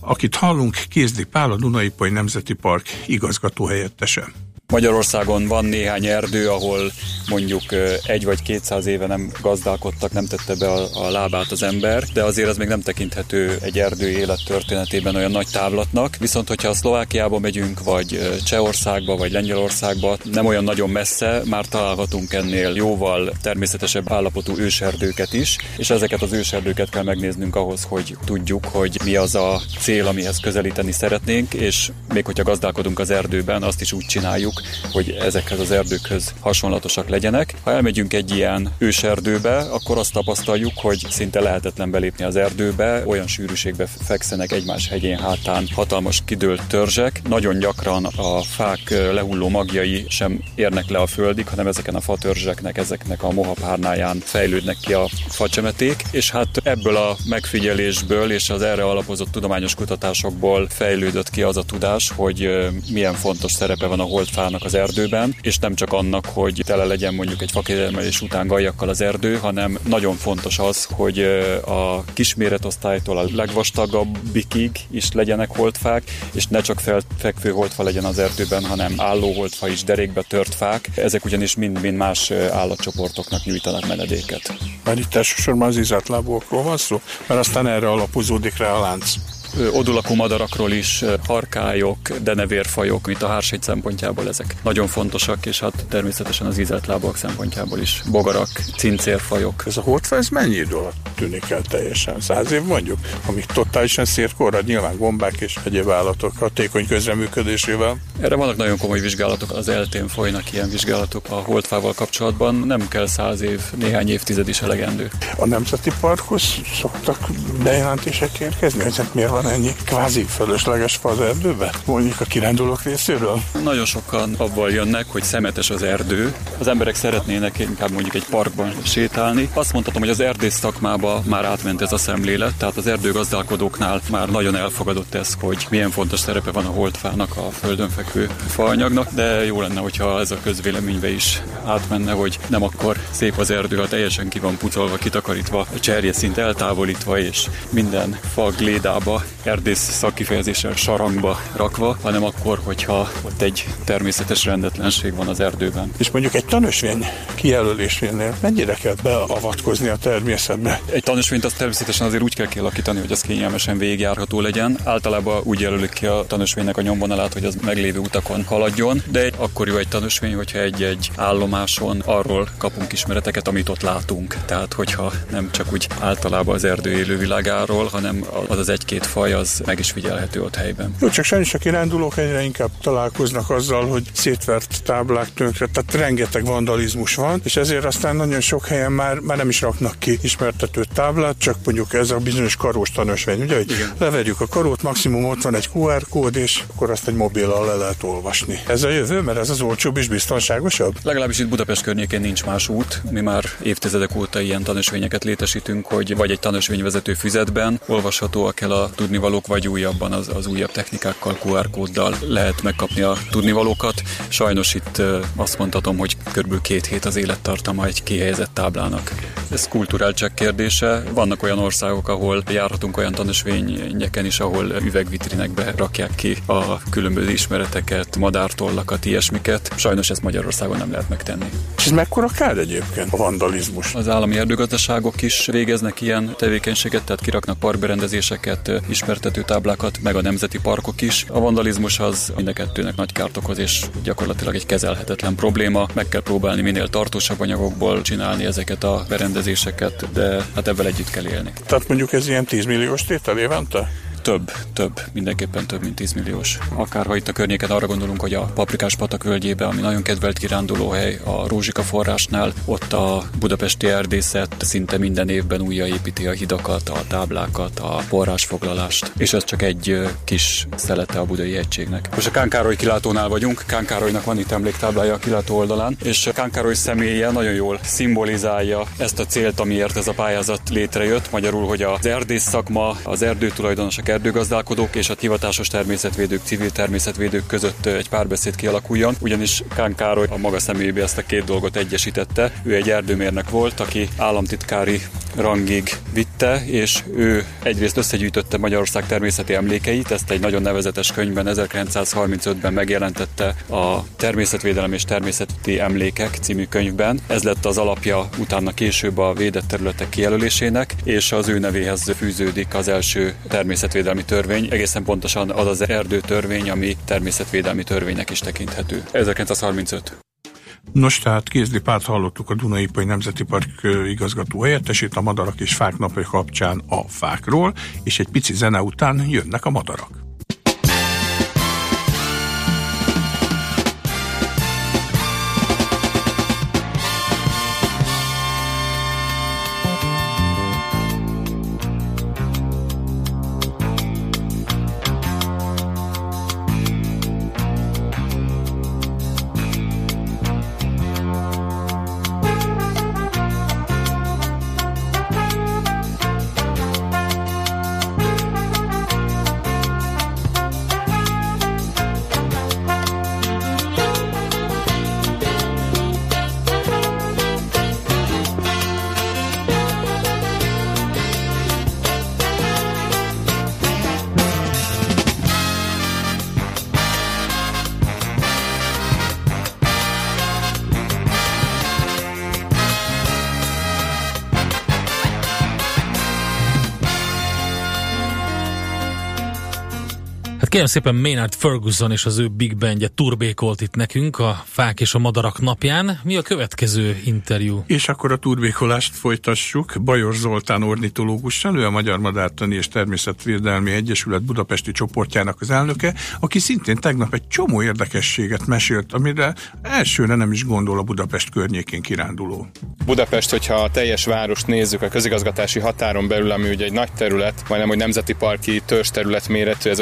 Akit hallunk, Kézdi Pál, a Dunaipai Nemzeti Park igazgató helyettese. Magyarországon van néhány erdő, ahol mondjuk egy vagy kétszáz éve nem gazdálkodtak, nem tette be a, a lábát az ember, de azért az még nem tekinthető egy erdő élet történetében olyan nagy távlatnak. Viszont, hogyha a Szlovákiába megyünk, vagy Csehországba, vagy Lengyelországba, nem olyan nagyon messze, már találhatunk ennél jóval természetesebb állapotú őserdőket is, és ezeket az őserdőket kell megnéznünk ahhoz, hogy tudjuk, hogy mi az a cél, amihez közelíteni szeretnénk, és még hogyha gazdálkodunk az erdőben, azt is úgy csináljuk, hogy ezekhez az erdőkhöz hasonlatosak legyenek. Ha elmegyünk egy ilyen őserdőbe, akkor azt tapasztaljuk, hogy szinte lehetetlen belépni az erdőbe, olyan sűrűségbe fekszenek egymás hegyén hátán hatalmas kidőlt törzsek. Nagyon gyakran a fák lehulló magjai sem érnek le a földig, hanem ezeken a fatörzseknek, ezeknek a mohapárnáján fejlődnek ki a facsemeték, és hát ebből a megfigyelésből és az erre alapozott tudományos kutatásokból fejlődött ki az a tudás, hogy milyen fontos szerepe van a holdfának az erdőben, és nem csak annak, hogy tele legyen mondjuk egy fakérelmelés után gajakkal az erdő, hanem nagyon fontos az, hogy a kisméretosztálytól a legvastagabbikig is legyenek holdfák, és ne csak felfekvő holdfa legyen az erdőben, hanem álló holdfa is, derékbe tört fák. Ezek ugyanis mind-mind más állatcsoportoknak nyújtanak menedéket. Mert itt elsősorban az izátlábúakról van szó, mert aztán erre alapozódik rá a lánc. Odulakú madarakról is, harkályok, denevérfajok, mint a hárség szempontjából ezek nagyon fontosak, és hát természetesen az ízelt lábak szempontjából is. Bogarak, cincérfajok. Ez a holdfa, ez mennyi idő alatt tűnik el teljesen? Száz év mondjuk? Amíg totálisan szérkorrad, nyilván gombák és egyéb állatok hatékony közreműködésével. Erre vannak nagyon komoly vizsgálatok, az eltén folynak ilyen vizsgálatok a holdfával kapcsolatban. Nem kell száz év, néhány évtized is elegendő. A Nemzeti Parkhoz szoktak bejelentések érkezni, hogy hát miért van ennyi kvázi fölösleges fa az erdőbe? Mondjuk a kirándulók részéről? Nagyon sokan abból jönnek, hogy szemetes az erdő. Az emberek szeretnének inkább mondjuk egy parkban sétálni. Azt mondhatom, hogy az erdész szakmába már átment ez a szemlélet, tehát az erdőgazdálkodóknál már nagyon elfogadott ez, hogy milyen fontos szerepe van a holdfának, a földön fekvő faanyagnak, de jó lenne, hogyha ez a közvéleménybe is átmenne, hogy nem akkor szép az erdő, ha teljesen ki van pucolva, kitakarítva, a cserje szint eltávolítva, és minden fa glédába, erdész szakkifejezéssel sarangba rakva, hanem akkor, hogyha ott egy természetes rendetlenség van az erdőben. És mondjuk egy tanösvény kijelölésénél mennyire kell beavatkozni a természetbe? Egy tanúsvényt azt természetesen azért úgy kell kialakítani, hogy az kényelmesen végigjárható legyen. Általában úgy jelölik ki a tanúsvénynek a nyomvonalát, hogy az meglévő utakon haladjon, de akkor jó egy tanúsvény, hogyha egy-egy állomáson arról kapunk ismereteket, amit ott látunk. Tehát, hogyha nem csak úgy általában az erdő élővilágáról, hanem az az egy-két faj, az meg is figyelhető ott helyben. Jó, csak sajnos a kirándulók egyre inkább találkoznak azzal, hogy szétvert táblák tönkre, tehát rengeteg vandalizmus van, és ezért aztán nagyon sok helyen már, már nem is raknak ki ismertető táblát, csak mondjuk ez a bizonyos karós tanúsvény, ugye, hogy Igen. leverjük a karót, maximum ott van egy QR kód, és akkor azt egy mobillal le lehet olvasni. Ez a jövő, mert ez az olcsóbb és biztonságosabb? Legalábbis itt Budapest környékén nincs más út. Mi már évtizedek óta ilyen tanúsvényeket létesítünk, hogy vagy egy tanúsvényvezető füzetben olvashatóak el a tudnivalók, vagy újabban az, az újabb technikákkal, QR kóddal lehet megkapni a tudnivalókat. Sajnos itt azt mondhatom, hogy kb. két hét az élettartama egy kihelyezett táblának. Ez kulturáltság kérdése. Vannak olyan országok, ahol járhatunk olyan tanúsvényeken is, ahol üvegvitrinekbe rakják ki a különböző ismereteket, madártollakat, ilyesmiket. Sajnos ezt Magyarországon nem lehet megtenni. És ez mekkora kár egyébként a vandalizmus? Az állami erdőgazdaságok is végeznek ilyen tevékenységet, tehát kiraknak parkberendezéseket, ismertető táblákat, meg a nemzeti parkok is. A vandalizmus az mind a kettőnek nagy kárt okoz, és gyakorlatilag egy kezelhetetlen probléma. Meg kell próbálni minél tartósabb anyagokból csinálni ezeket a berendezéseket, de hát ebben együtt kell élni. Tehát mondjuk ez ilyen 10 milliós tétel évente? Több, több, mindenképpen több, mint 10 milliós. Akár ha itt a környéken arra gondolunk, hogy a Paprikás patak völgyébe, ami nagyon kedvelt kirándulóhely, a Rózsika forrásnál, ott a budapesti erdészet szinte minden évben újraépíti a hidakat, a táblákat, a forrásfoglalást, és ez csak egy kis szelete a budai egységnek. Most a Kánkároly kilátónál vagyunk, Kánkárolynak van itt emléktáblája a kilátó oldalán, és Kánkároly személye nagyon jól szimbolizálja ezt a célt, amiért ez a pályázat létrejött, magyarul, hogy az erdész szakma, az erdőtulajdonosok, erdőgazdálkodók és a hivatásos természetvédők, civil természetvédők között egy párbeszéd kialakuljon, ugyanis Kán Károly a maga személyébe ezt a két dolgot egyesítette. Ő egy erdőmérnök volt, aki államtitkári rangig vitte, és ő egyrészt összegyűjtötte Magyarország természeti emlékeit, ezt egy nagyon nevezetes könyvben 1935-ben megjelentette a Természetvédelem és Természeti Emlékek című könyvben. Ez lett az alapja utána később a védett területek kijelölésének, és az ő nevéhez fűződik az első természetvédelmi törvény, egészen pontosan az az erdőtörvény, ami természetvédelmi törvénynek is tekinthető. 1935. Nos, tehát Kézli Párt hallottuk a Dunaipai Nemzeti Park igazgató helyettesét a Madarak és Fák napja kapcsán a fákról, és egy pici zene után jönnek a madarak. Kérem szépen Maynard Ferguson és az ő Big Bandje turbékolt itt nekünk a Fák és a Madarak napján. Mi a következő interjú? És akkor a turbékolást folytassuk. Bajor Zoltán ornitológussal, ő a Magyar Madártani és Természetvédelmi Egyesület budapesti csoportjának az elnöke, aki szintén tegnap egy csomó érdekességet mesélt, amire elsőre nem is gondol a Budapest környékén kiránduló. Budapest, hogyha a teljes várost nézzük a közigazgatási határon belül, ami ugye egy nagy terület, majdnem, hogy nemzeti parki törzs terület méretű, ez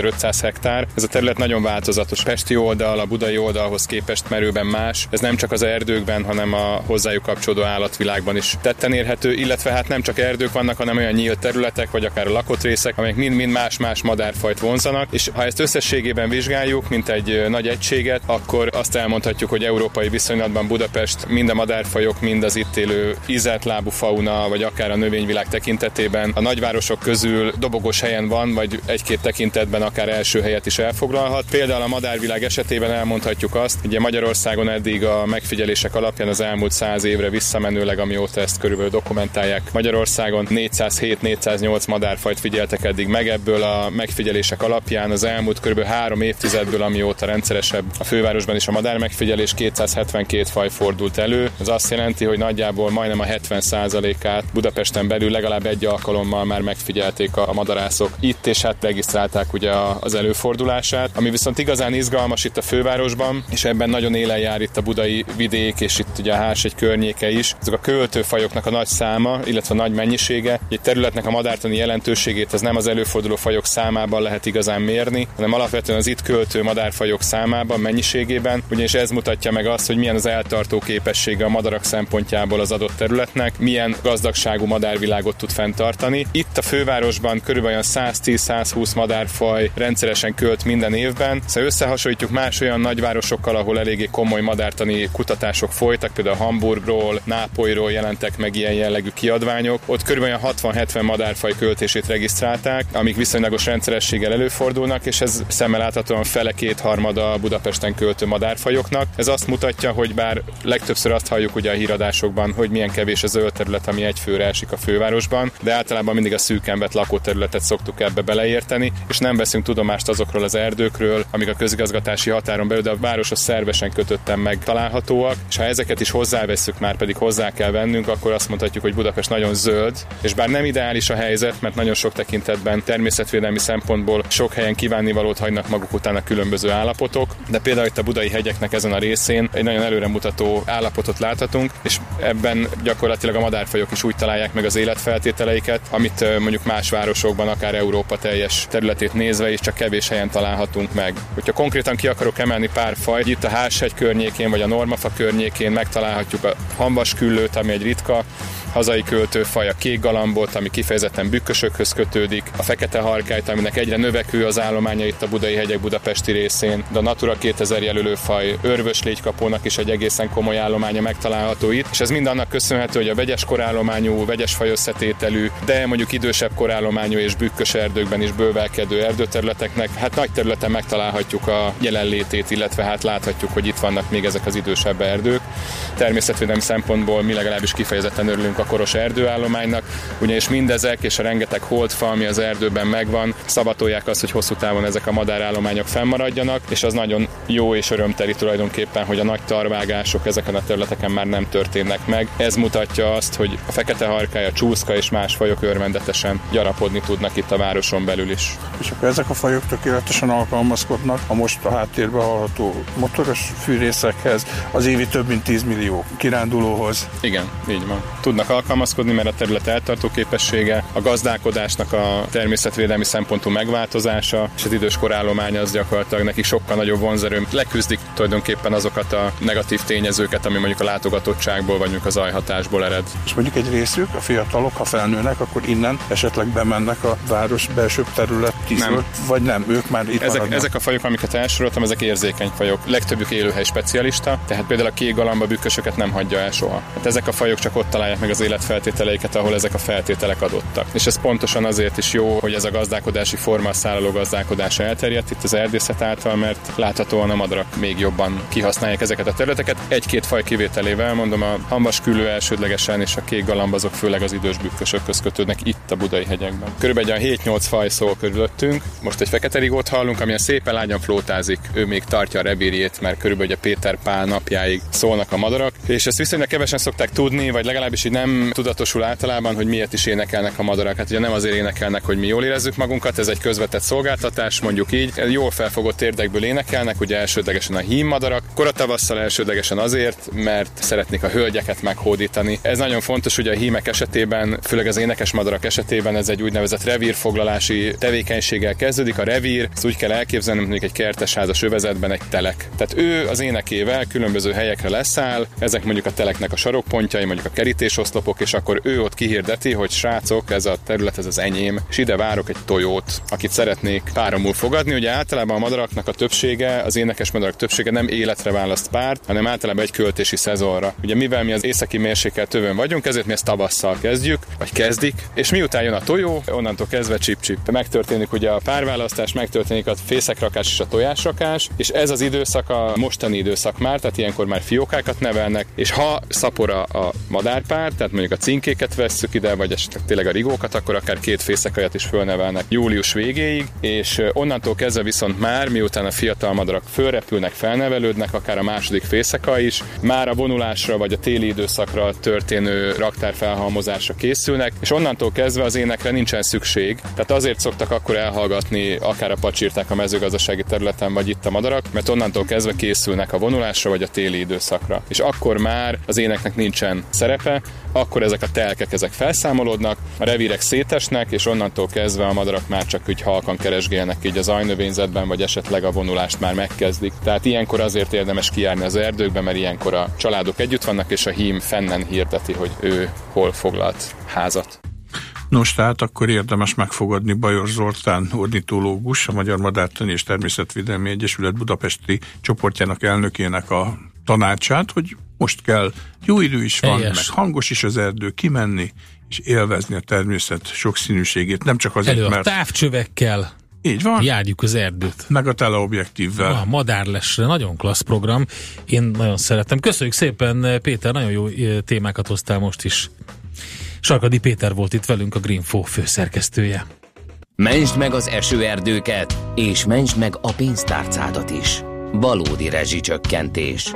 52.500 hektár. Ez a terület nagyon változatos. Pesti oldal, a budai oldalhoz képest merőben más. Ez nem csak az erdőkben, hanem a hozzájuk kapcsolódó állatvilágban is tetten érhető, illetve hát nem csak erdők vannak, hanem olyan nyílt területek, vagy akár a lakott részek, amelyek mind-mind más-más madárfajt vonzanak, és ha ezt összességében vizsgáljuk, mint egy nagy egységet, akkor azt elmondhatjuk, hogy európai viszonylatban Budapest mind a madárfajok, mind az itt élő ízeltlábú fauna, vagy akár a növényvilág tekintetében a nagyvárosok közül dobogos helyen van, vagy egy-két tekintetben akár első helyet is elfoglalhat. Például a madárvilág esetében elmondhatjuk azt, ugye Magyarországon eddig a megfigyelések alapján az elmúlt száz évre visszamenőleg, amióta ezt körülbelül dokumentálják Magyarországon 407-408 madárfajt figyeltek eddig meg, ebből a megfigyelések alapján az elmúlt kb. három évtizedből, amióta rendszeresebb a fővárosban is a madár megfigyelés 272 faj fordult elő. Ez azt jelenti, hogy nagyjából majdnem a 70%-át Budapesten belül legalább egy alkalommal már megfigyelték a madarászok itt, és hát regisztrálták ugye az előfordulását. Ami viszont igazán izgalmas itt a fővárosban, és ebben nagyon élen jár itt a budai vidék, és itt ugye a Hársegy környéke is. Ezek a költőfajoknak a nagy száma, illetve a nagy mennyisége. Egy területnek a madártani jelentőségét ez nem az előforduló fajok számában lehet igazán mérni, hanem alapvetően az itt költő madárfajok számában, mennyiségében, ugyanis ez mutatja meg azt, hogy milyen az eltartó képessége a madarak szempontjából az adott területnek, milyen gazdagságú madárvilágot tud fenntartani. Itt a fővárosban körülbelül olyan 110-120 madárfaj rendszeresen költ minden évben. Szóval összehasonlítjuk más olyan nagyvárosokkal, ahol eléggé komoly madártani kutatások folytak, például Hamburgról, Nápolyról jelentek meg ilyen jellegű kiadványok. Ott olyan 60-70 madárfaj költését regisztrálták, amik viszonylagos rendszerességgel előfordulnak, és ez szemmel láthatóan fele kétharmada Budapesten költő madárfajoknak. Ez azt mutatja, hogy bár legtöbbször azt halljuk ugye a híradásokban, hogy milyen kevés a zöld terület, ami egy főre esik a fővárosban, de általában mindig a szűkembet lakóterületet szoktuk ebbe beleérteni, és nem veszünk tudomást azokról az erdőkről, amik a közigazgatási határon belül, de a városhoz szervesen meg találhatóak, és ha ezeket is hozzáveszünk, már pedig hozzá kell vennünk, akkor azt mondhatjuk, hogy Budapest nagyon zöld, és bár nem ideális a helyzet, mert nagyon sok tekintetben természetvédelmi szempontból sok helyen kívánnivalót hagynak maguk után a különböző állapotok, de például itt a budai hegyeknek ezen a részén egy nagyon előremutató állapotot láthatunk, és ebben gyakorlatilag a madárfajok is úgy találják meg az életfeltételeiket, amit mondjuk más városokban, akár Európa teljes területét nézve is csak kevés helyen találhatunk meg. Hogyha konkrétan ki akarok emelni pár fajt, itt a Háshegy környékén vagy a Normafa környékén megtalálhatjuk a hamvasküllőt, ami egy ritka hazai költőfaj, a kék galambot, ami kifejezetten bükkösökhöz kötődik, a fekete harkályt, aminek egyre növekvő az állománya itt a budai hegyek budapesti részén, de a Natura 2000 jelölőfaj örvös légykapónak is egy egészen komoly állománya megtalálható itt, és ez mind annak köszönhető, hogy a vegyes korállományú, vegyes fajösszetételű, de mondjuk idősebb korállományú és bükkös erdőkben is bővelkedő erdőterületeknek, hát nagy területen megtalálhatjuk a jelenlétét, illetve hát láthatjuk, hogy itt vannak még ezek az idősebb erdők. Természetvédelmi szempontból mi legalábbis kifejezetten örülünk a koros erdőállománynak, ugyanis mindezek és a rengeteg holdfa, ami az erdőben megvan, szavatolják azt, hogy hosszú távon ezek a madárállományok fennmaradjanak, és az nagyon jó és örömteli tulajdonképpen, hogy a nagy tarvágások ezeken a területeken már nem történnek meg. Ez mutatja azt, hogy a fekete harkály, a csúszka és más fajok örvendetesen gyarapodni tudnak itt a városon belül is. És akkor ezek a fajok tökéletesen alkalmazkodnak a most a háttérben hallható motoros fűrészekhez, az évi több mint 10 millió kirándulóhoz. Igen, így van. Tudnak alkalmazkodni, mert a terület eltartó képessége, a gazdálkodásnak a természetvédelmi szempontú megváltozása, és az idős korállomány az gyakorlatilag neki sokkal nagyobb vonzerő. Leküzdik tulajdonképpen azokat a negatív tényezőket, ami mondjuk a látogatottságból vagy mondjuk az ajhatásból ered. És mondjuk egy részük, a fiatalok, ha felnőnek, akkor innen esetleg bemennek a város belső terület tisztult, vagy nem, ők már itt Ezek, maradnak. ezek a fajok, amiket elsoroltam, ezek érzékeny fajok. Legtöbbük élőhely specialista, tehát például a kék galamba bükkösöket nem hagyja el soha. Hát ezek a fajok csak ott találják meg az életfeltételeiket, ahol ezek a feltételek adottak. És ez pontosan azért is jó, hogy ez a gazdálkodási forma a szállaló gazdálkodása elterjedt itt az erdészet által, mert láthatóan a madarak még jobban kihasználják ezeket a területeket. Egy-két faj kivételével mondom, a hamvas küllő elsődlegesen és a kék galamb azok főleg az idős bükkösökhöz kötődnek itt itt a budai hegyekben. Körülbelül egy olyan 7-8 faj szól körülöttünk. Most egy fekete rigót hallunk, amilyen szépen lágyan flótázik. Ő még tartja a revírjét, mert körülbelül a Péter Pál napjáig szólnak a madarak. És ezt viszonylag kevesen szokták tudni, vagy legalábbis így nem tudatosul általában, hogy miért is énekelnek a madarak. Hát ugye nem azért énekelnek, hogy mi jól érezzük magunkat, ez egy közvetett szolgáltatás, mondjuk így. Jól felfogott érdekből énekelnek, ugye elsődlegesen a hímmadarak. Koratavasszal elsődlegesen azért, mert szeretnék a hölgyeket meghódítani. Ez nagyon fontos, ugye a hímek esetében, főleg az énekes madarak esetében ez egy úgynevezett revírfoglalási tevékenységgel kezdődik. A revír, ezt úgy kell elképzelni, mondjuk egy kertesházas övezetben egy telek. Tehát ő az énekével különböző helyekre leszáll, ezek mondjuk a teleknek a sarokpontjai, mondjuk a kerítésoszlopok, és akkor ő ott kihirdeti, hogy srácok, ez a terület, ez az enyém, és ide várok egy tojót, akit szeretnék páromul fogadni. Ugye általában a madaraknak a többsége, az énekes madarak többsége nem életre választ párt, hanem általában egy költési szezonra. Ugye mivel mi az északi mérsékelt tövön vagyunk, ezért mi ezt tavasszal kezdjük, vagy kezdik, és miután jön a tojó, onnantól kezdve csip-csip. Megtörténik ugye a párválasztás, megtörténik a fészekrakás és a tojásrakás, és ez az időszak a mostani időszak már, tehát ilyenkor már fiókákat nevelnek, és ha szapora a madárpár, tehát mondjuk a cinkéket vesszük ide, vagy esetleg tényleg a rigókat, akkor akár két fészekajat is fölnevelnek július végéig, és onnantól kezdve viszont már, miután a fiatal madarak fölrepülnek, felnevelődnek, akár a második félszeka is, már a vonulásra vagy a téli időszakra történő raktár felhalmozásra készülnek, és onnantól kezdve az énekre nincsen szükség. Tehát azért szoktak akkor elhallgatni akár a pacsirták a mezőgazdasági területen, vagy itt a madarak, mert onnantól kezdve készülnek a vonulásra vagy a téli időszakra. És akkor már az éneknek nincsen szerepe, akkor ezek a telkek ezek felszámolódnak, a revírek szétesnek, és onnantól kezdve a madarak már csak úgy halkan keresgélnek így az ajnövényzetben, vagy esetleg a vonulást már megkezdik. Tehát ilyenkor azért érdemes kijárni az erdőkbe, mert ilyenkor a családok együtt vannak, és a hím fennen hirdeti, hogy ő hol foglalt házat. Nos, tehát akkor érdemes megfogadni Bajor Zoltán ornitológus, a Magyar Madártani és Természetvédelmi Egyesület budapesti csoportjának elnökének a tanácsát, hogy most kell, jó idő is van, Helyes. meg hangos is az erdő, kimenni és élvezni a természet sokszínűségét. Nem csak azért, Elő a mert távcsövekkel. Így van. Járjuk az erdőt. meg a teleobjektívvel. A madárlesre, nagyon klassz program. Én nagyon szeretem. Köszönjük szépen, Péter, nagyon jó eh, témákat hoztál most is. Sarkadi Péter volt itt velünk, a Greenfo főszerkesztője. Mentsd meg az esőerdőket, és mentsd meg a pénztárcádat is. Valódi rezsicsökkentés.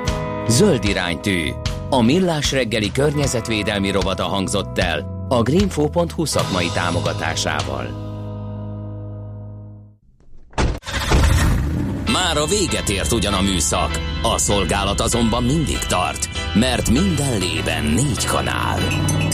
Zöld iránytű. A Millás reggeli környezetvédelmi rovata hangzott el a greenfo.hu szakmai támogatásával. Már a véget ért ugyan a műszak, a szolgálat azonban mindig tart, mert minden lében négy kanál.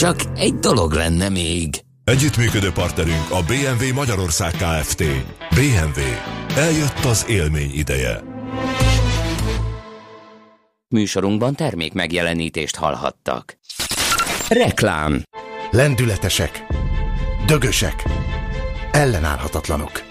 Csak egy dolog lenne még. Együttműködő partnerünk a BMW Magyarország Kft. BMW. Eljött az élmény ideje. Műsorunkban termék megjelenítést hallhattak. Reklám. Lendületesek, dögösek, ellenállhatatlanok.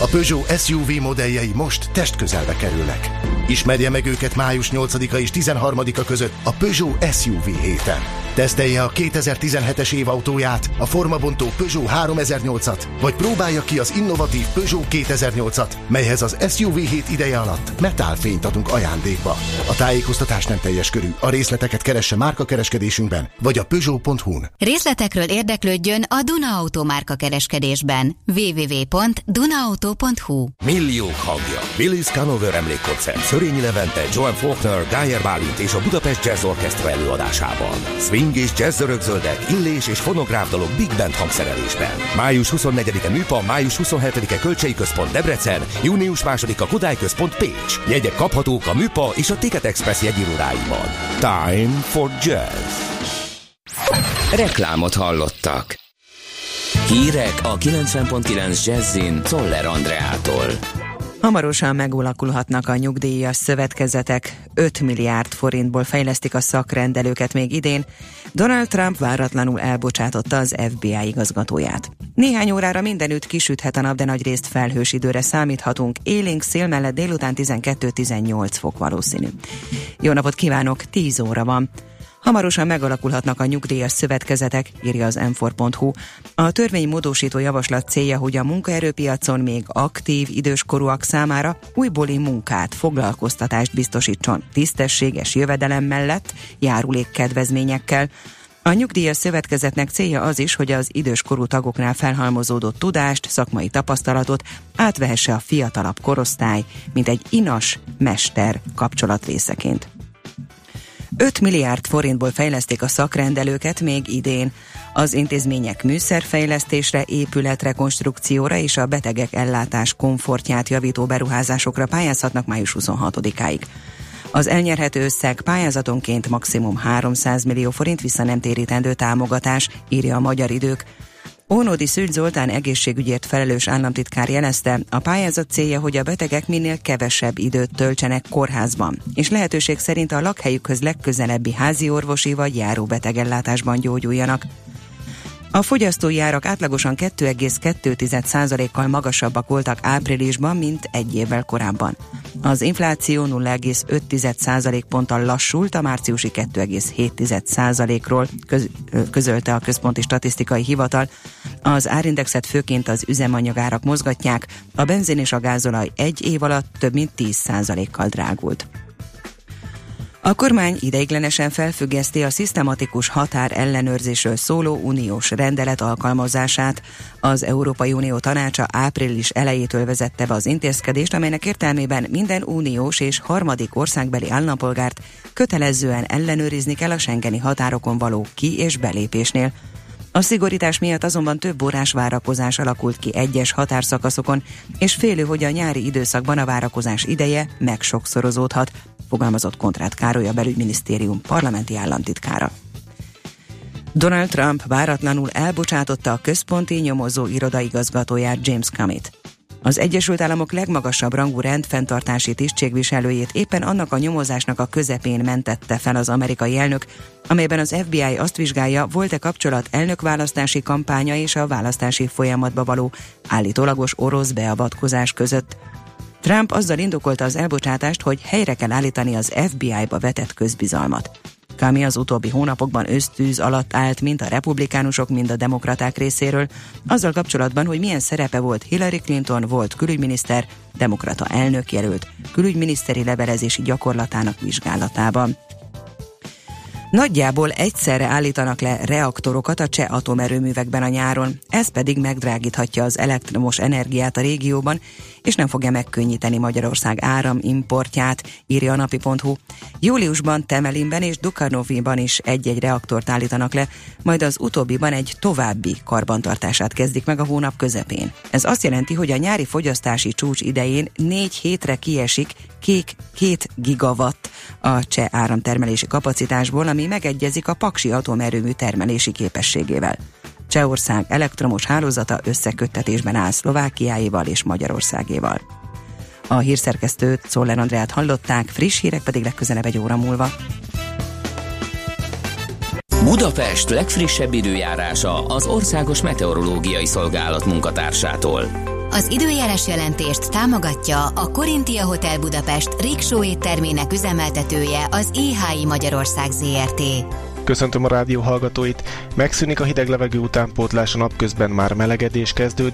A Peugeot SUV modelljei most testközelbe kerülnek. Ismerje meg őket május 8-a és 13-a között a Peugeot SUV héten. Tesztelje a 2017-es év autóját, a formabontó Peugeot 3008-at, vagy próbálja ki az innovatív Peugeot 2008-at, melyhez az SUV hét ideje alatt metálfényt adunk ajándékba. A tájékoztatás nem teljes körű, a részleteket keresse márkakereskedésünkben, vagy a Peugeot.hu-n. Részletekről érdeklődjön a Duna Auto márka kereskedésben. www.dunaauto.hu Milliók hangja. Willis Canover emlékkoncert Szörényi Levente, Joan Faulkner, Geyer Bálint és a Budapest Jazz Orchestra előadásában. Swing és jazz örökzöldek, illés és fonográf dalok Big Band hangszerelésben. Május 24-e Műpa, május 27-e Kölcsei Központ Debrecen, június 2-a Kodály Központ Pécs. Jegyek kaphatók a Műpa és a Ticket Express jegyirodáiban. Time for Jazz. Reklámot hallottak. Hírek a 90.9 Jazzin Toller Andreától. Hamarosan megulakulhatnak a nyugdíjas szövetkezetek, 5 milliárd forintból fejlesztik a szakrendelőket még idén. Donald Trump váratlanul elbocsátotta az FBI igazgatóját. Néhány órára mindenütt kisüthet a nap, de nagyrészt felhős időre számíthatunk. Élénk szél mellett délután 12-18 fok valószínű. Jó napot kívánok, 10 óra van. Hamarosan megalakulhatnak a nyugdíjas szövetkezetek, írja az m A törvény módosító javaslat célja, hogy a munkaerőpiacon még aktív időskorúak számára újbóli munkát, foglalkoztatást biztosítson tisztességes jövedelem mellett, járulék kedvezményekkel. A nyugdíjas szövetkezetnek célja az is, hogy az időskorú tagoknál felhalmozódott tudást, szakmai tapasztalatot átvehesse a fiatalabb korosztály, mint egy inas mester kapcsolatrészeként. 5 milliárd forintból fejleszték a szakrendelőket még idén. Az intézmények műszerfejlesztésre, épületrekonstrukcióra és a betegek ellátás komfortját javító beruházásokra pályázhatnak május 26-áig. Az elnyerhető összeg pályázatonként maximum 300 millió forint vissza nem térítendő támogatás, írja a Magyar Idők. Ónódi Szűcs Zoltán egészségügyért felelős államtitkár jelezte, a pályázat célja, hogy a betegek minél kevesebb időt töltsenek kórházban, és lehetőség szerint a lakhelyükhöz legközelebbi házi orvosi vagy járóbetegellátásban gyógyuljanak. A fogyasztói árak átlagosan 2,2%-kal magasabbak voltak áprilisban, mint egy évvel korábban. Az infláció 0,5% ponttal lassult a márciusi 2,7%-ról, köz, közölte a Központi Statisztikai Hivatal. Az árindexet főként az üzemanyagárak mozgatják, a benzin és a gázolaj egy év alatt több mint 10%-kal drágult. A kormány ideiglenesen felfüggeszti a szisztematikus határ ellenőrzésről szóló uniós rendelet alkalmazását. Az Európai Unió tanácsa április elejétől vezette be az intézkedést, amelynek értelmében minden uniós és harmadik országbeli állampolgárt kötelezően ellenőrizni kell a Schengeni határokon való ki- és belépésnél. A szigorítás miatt azonban több órás várakozás alakult ki egyes határszakaszokon, és félő, hogy a nyári időszakban a várakozás ideje megsokszorozódhat, fogalmazott Kontrát Károly a belügyminisztérium parlamenti államtitkára. Donald Trump váratlanul elbocsátotta a központi nyomozó irodaigazgatóját James Comey-t. Az Egyesült Államok legmagasabb rangú rendfenntartási tisztségviselőjét éppen annak a nyomozásnak a közepén mentette fel az amerikai elnök, amelyben az FBI azt vizsgálja, volt-e kapcsolat elnökválasztási kampánya és a választási folyamatba való állítólagos orosz beavatkozás között. Trump azzal indokolta az elbocsátást, hogy helyre kell állítani az FBI-ba vetett közbizalmat. Kami az utóbbi hónapokban ösztűz alatt állt mind a republikánusok, mind a demokraták részéről, azzal kapcsolatban, hogy milyen szerepe volt Hillary Clinton volt külügyminiszter, demokrata elnök jelölt, külügyminiszteri levelezési gyakorlatának vizsgálatában. Nagyjából egyszerre állítanak le reaktorokat a cseh atomerőművekben a nyáron, ez pedig megdrágíthatja az elektromos energiát a régióban, és nem fogja megkönnyíteni Magyarország áramimportját, írja a napi.hu. Júliusban Temelinben és Dukanoviban is egy-egy reaktort állítanak le, majd az utóbbiban egy további karbantartását kezdik meg a hónap közepén. Ez azt jelenti, hogy a nyári fogyasztási csúcs idején négy hétre kiesik kék 2 gigawatt a cseh áramtermelési kapacitásból, ami megegyezik a Paksi atomerőmű termelési képességével. Csehország elektromos hálózata összeköttetésben áll Szlovákiáival és Magyarországéval. A hírszerkesztőt Szoller Andrát hallották, friss hírek pedig legközelebb egy óra múlva. Budapest legfrissebb időjárása az Országos Meteorológiai Szolgálat munkatársától. Az időjárás jelentést támogatja a Korintia Hotel Budapest Riksó éttermének üzemeltetője az IHI Magyarország ZRT. Köszöntöm a rádió hallgatóit! Megszűnik a hideg levegő utánpótlás a napközben már melegedés kezdődik,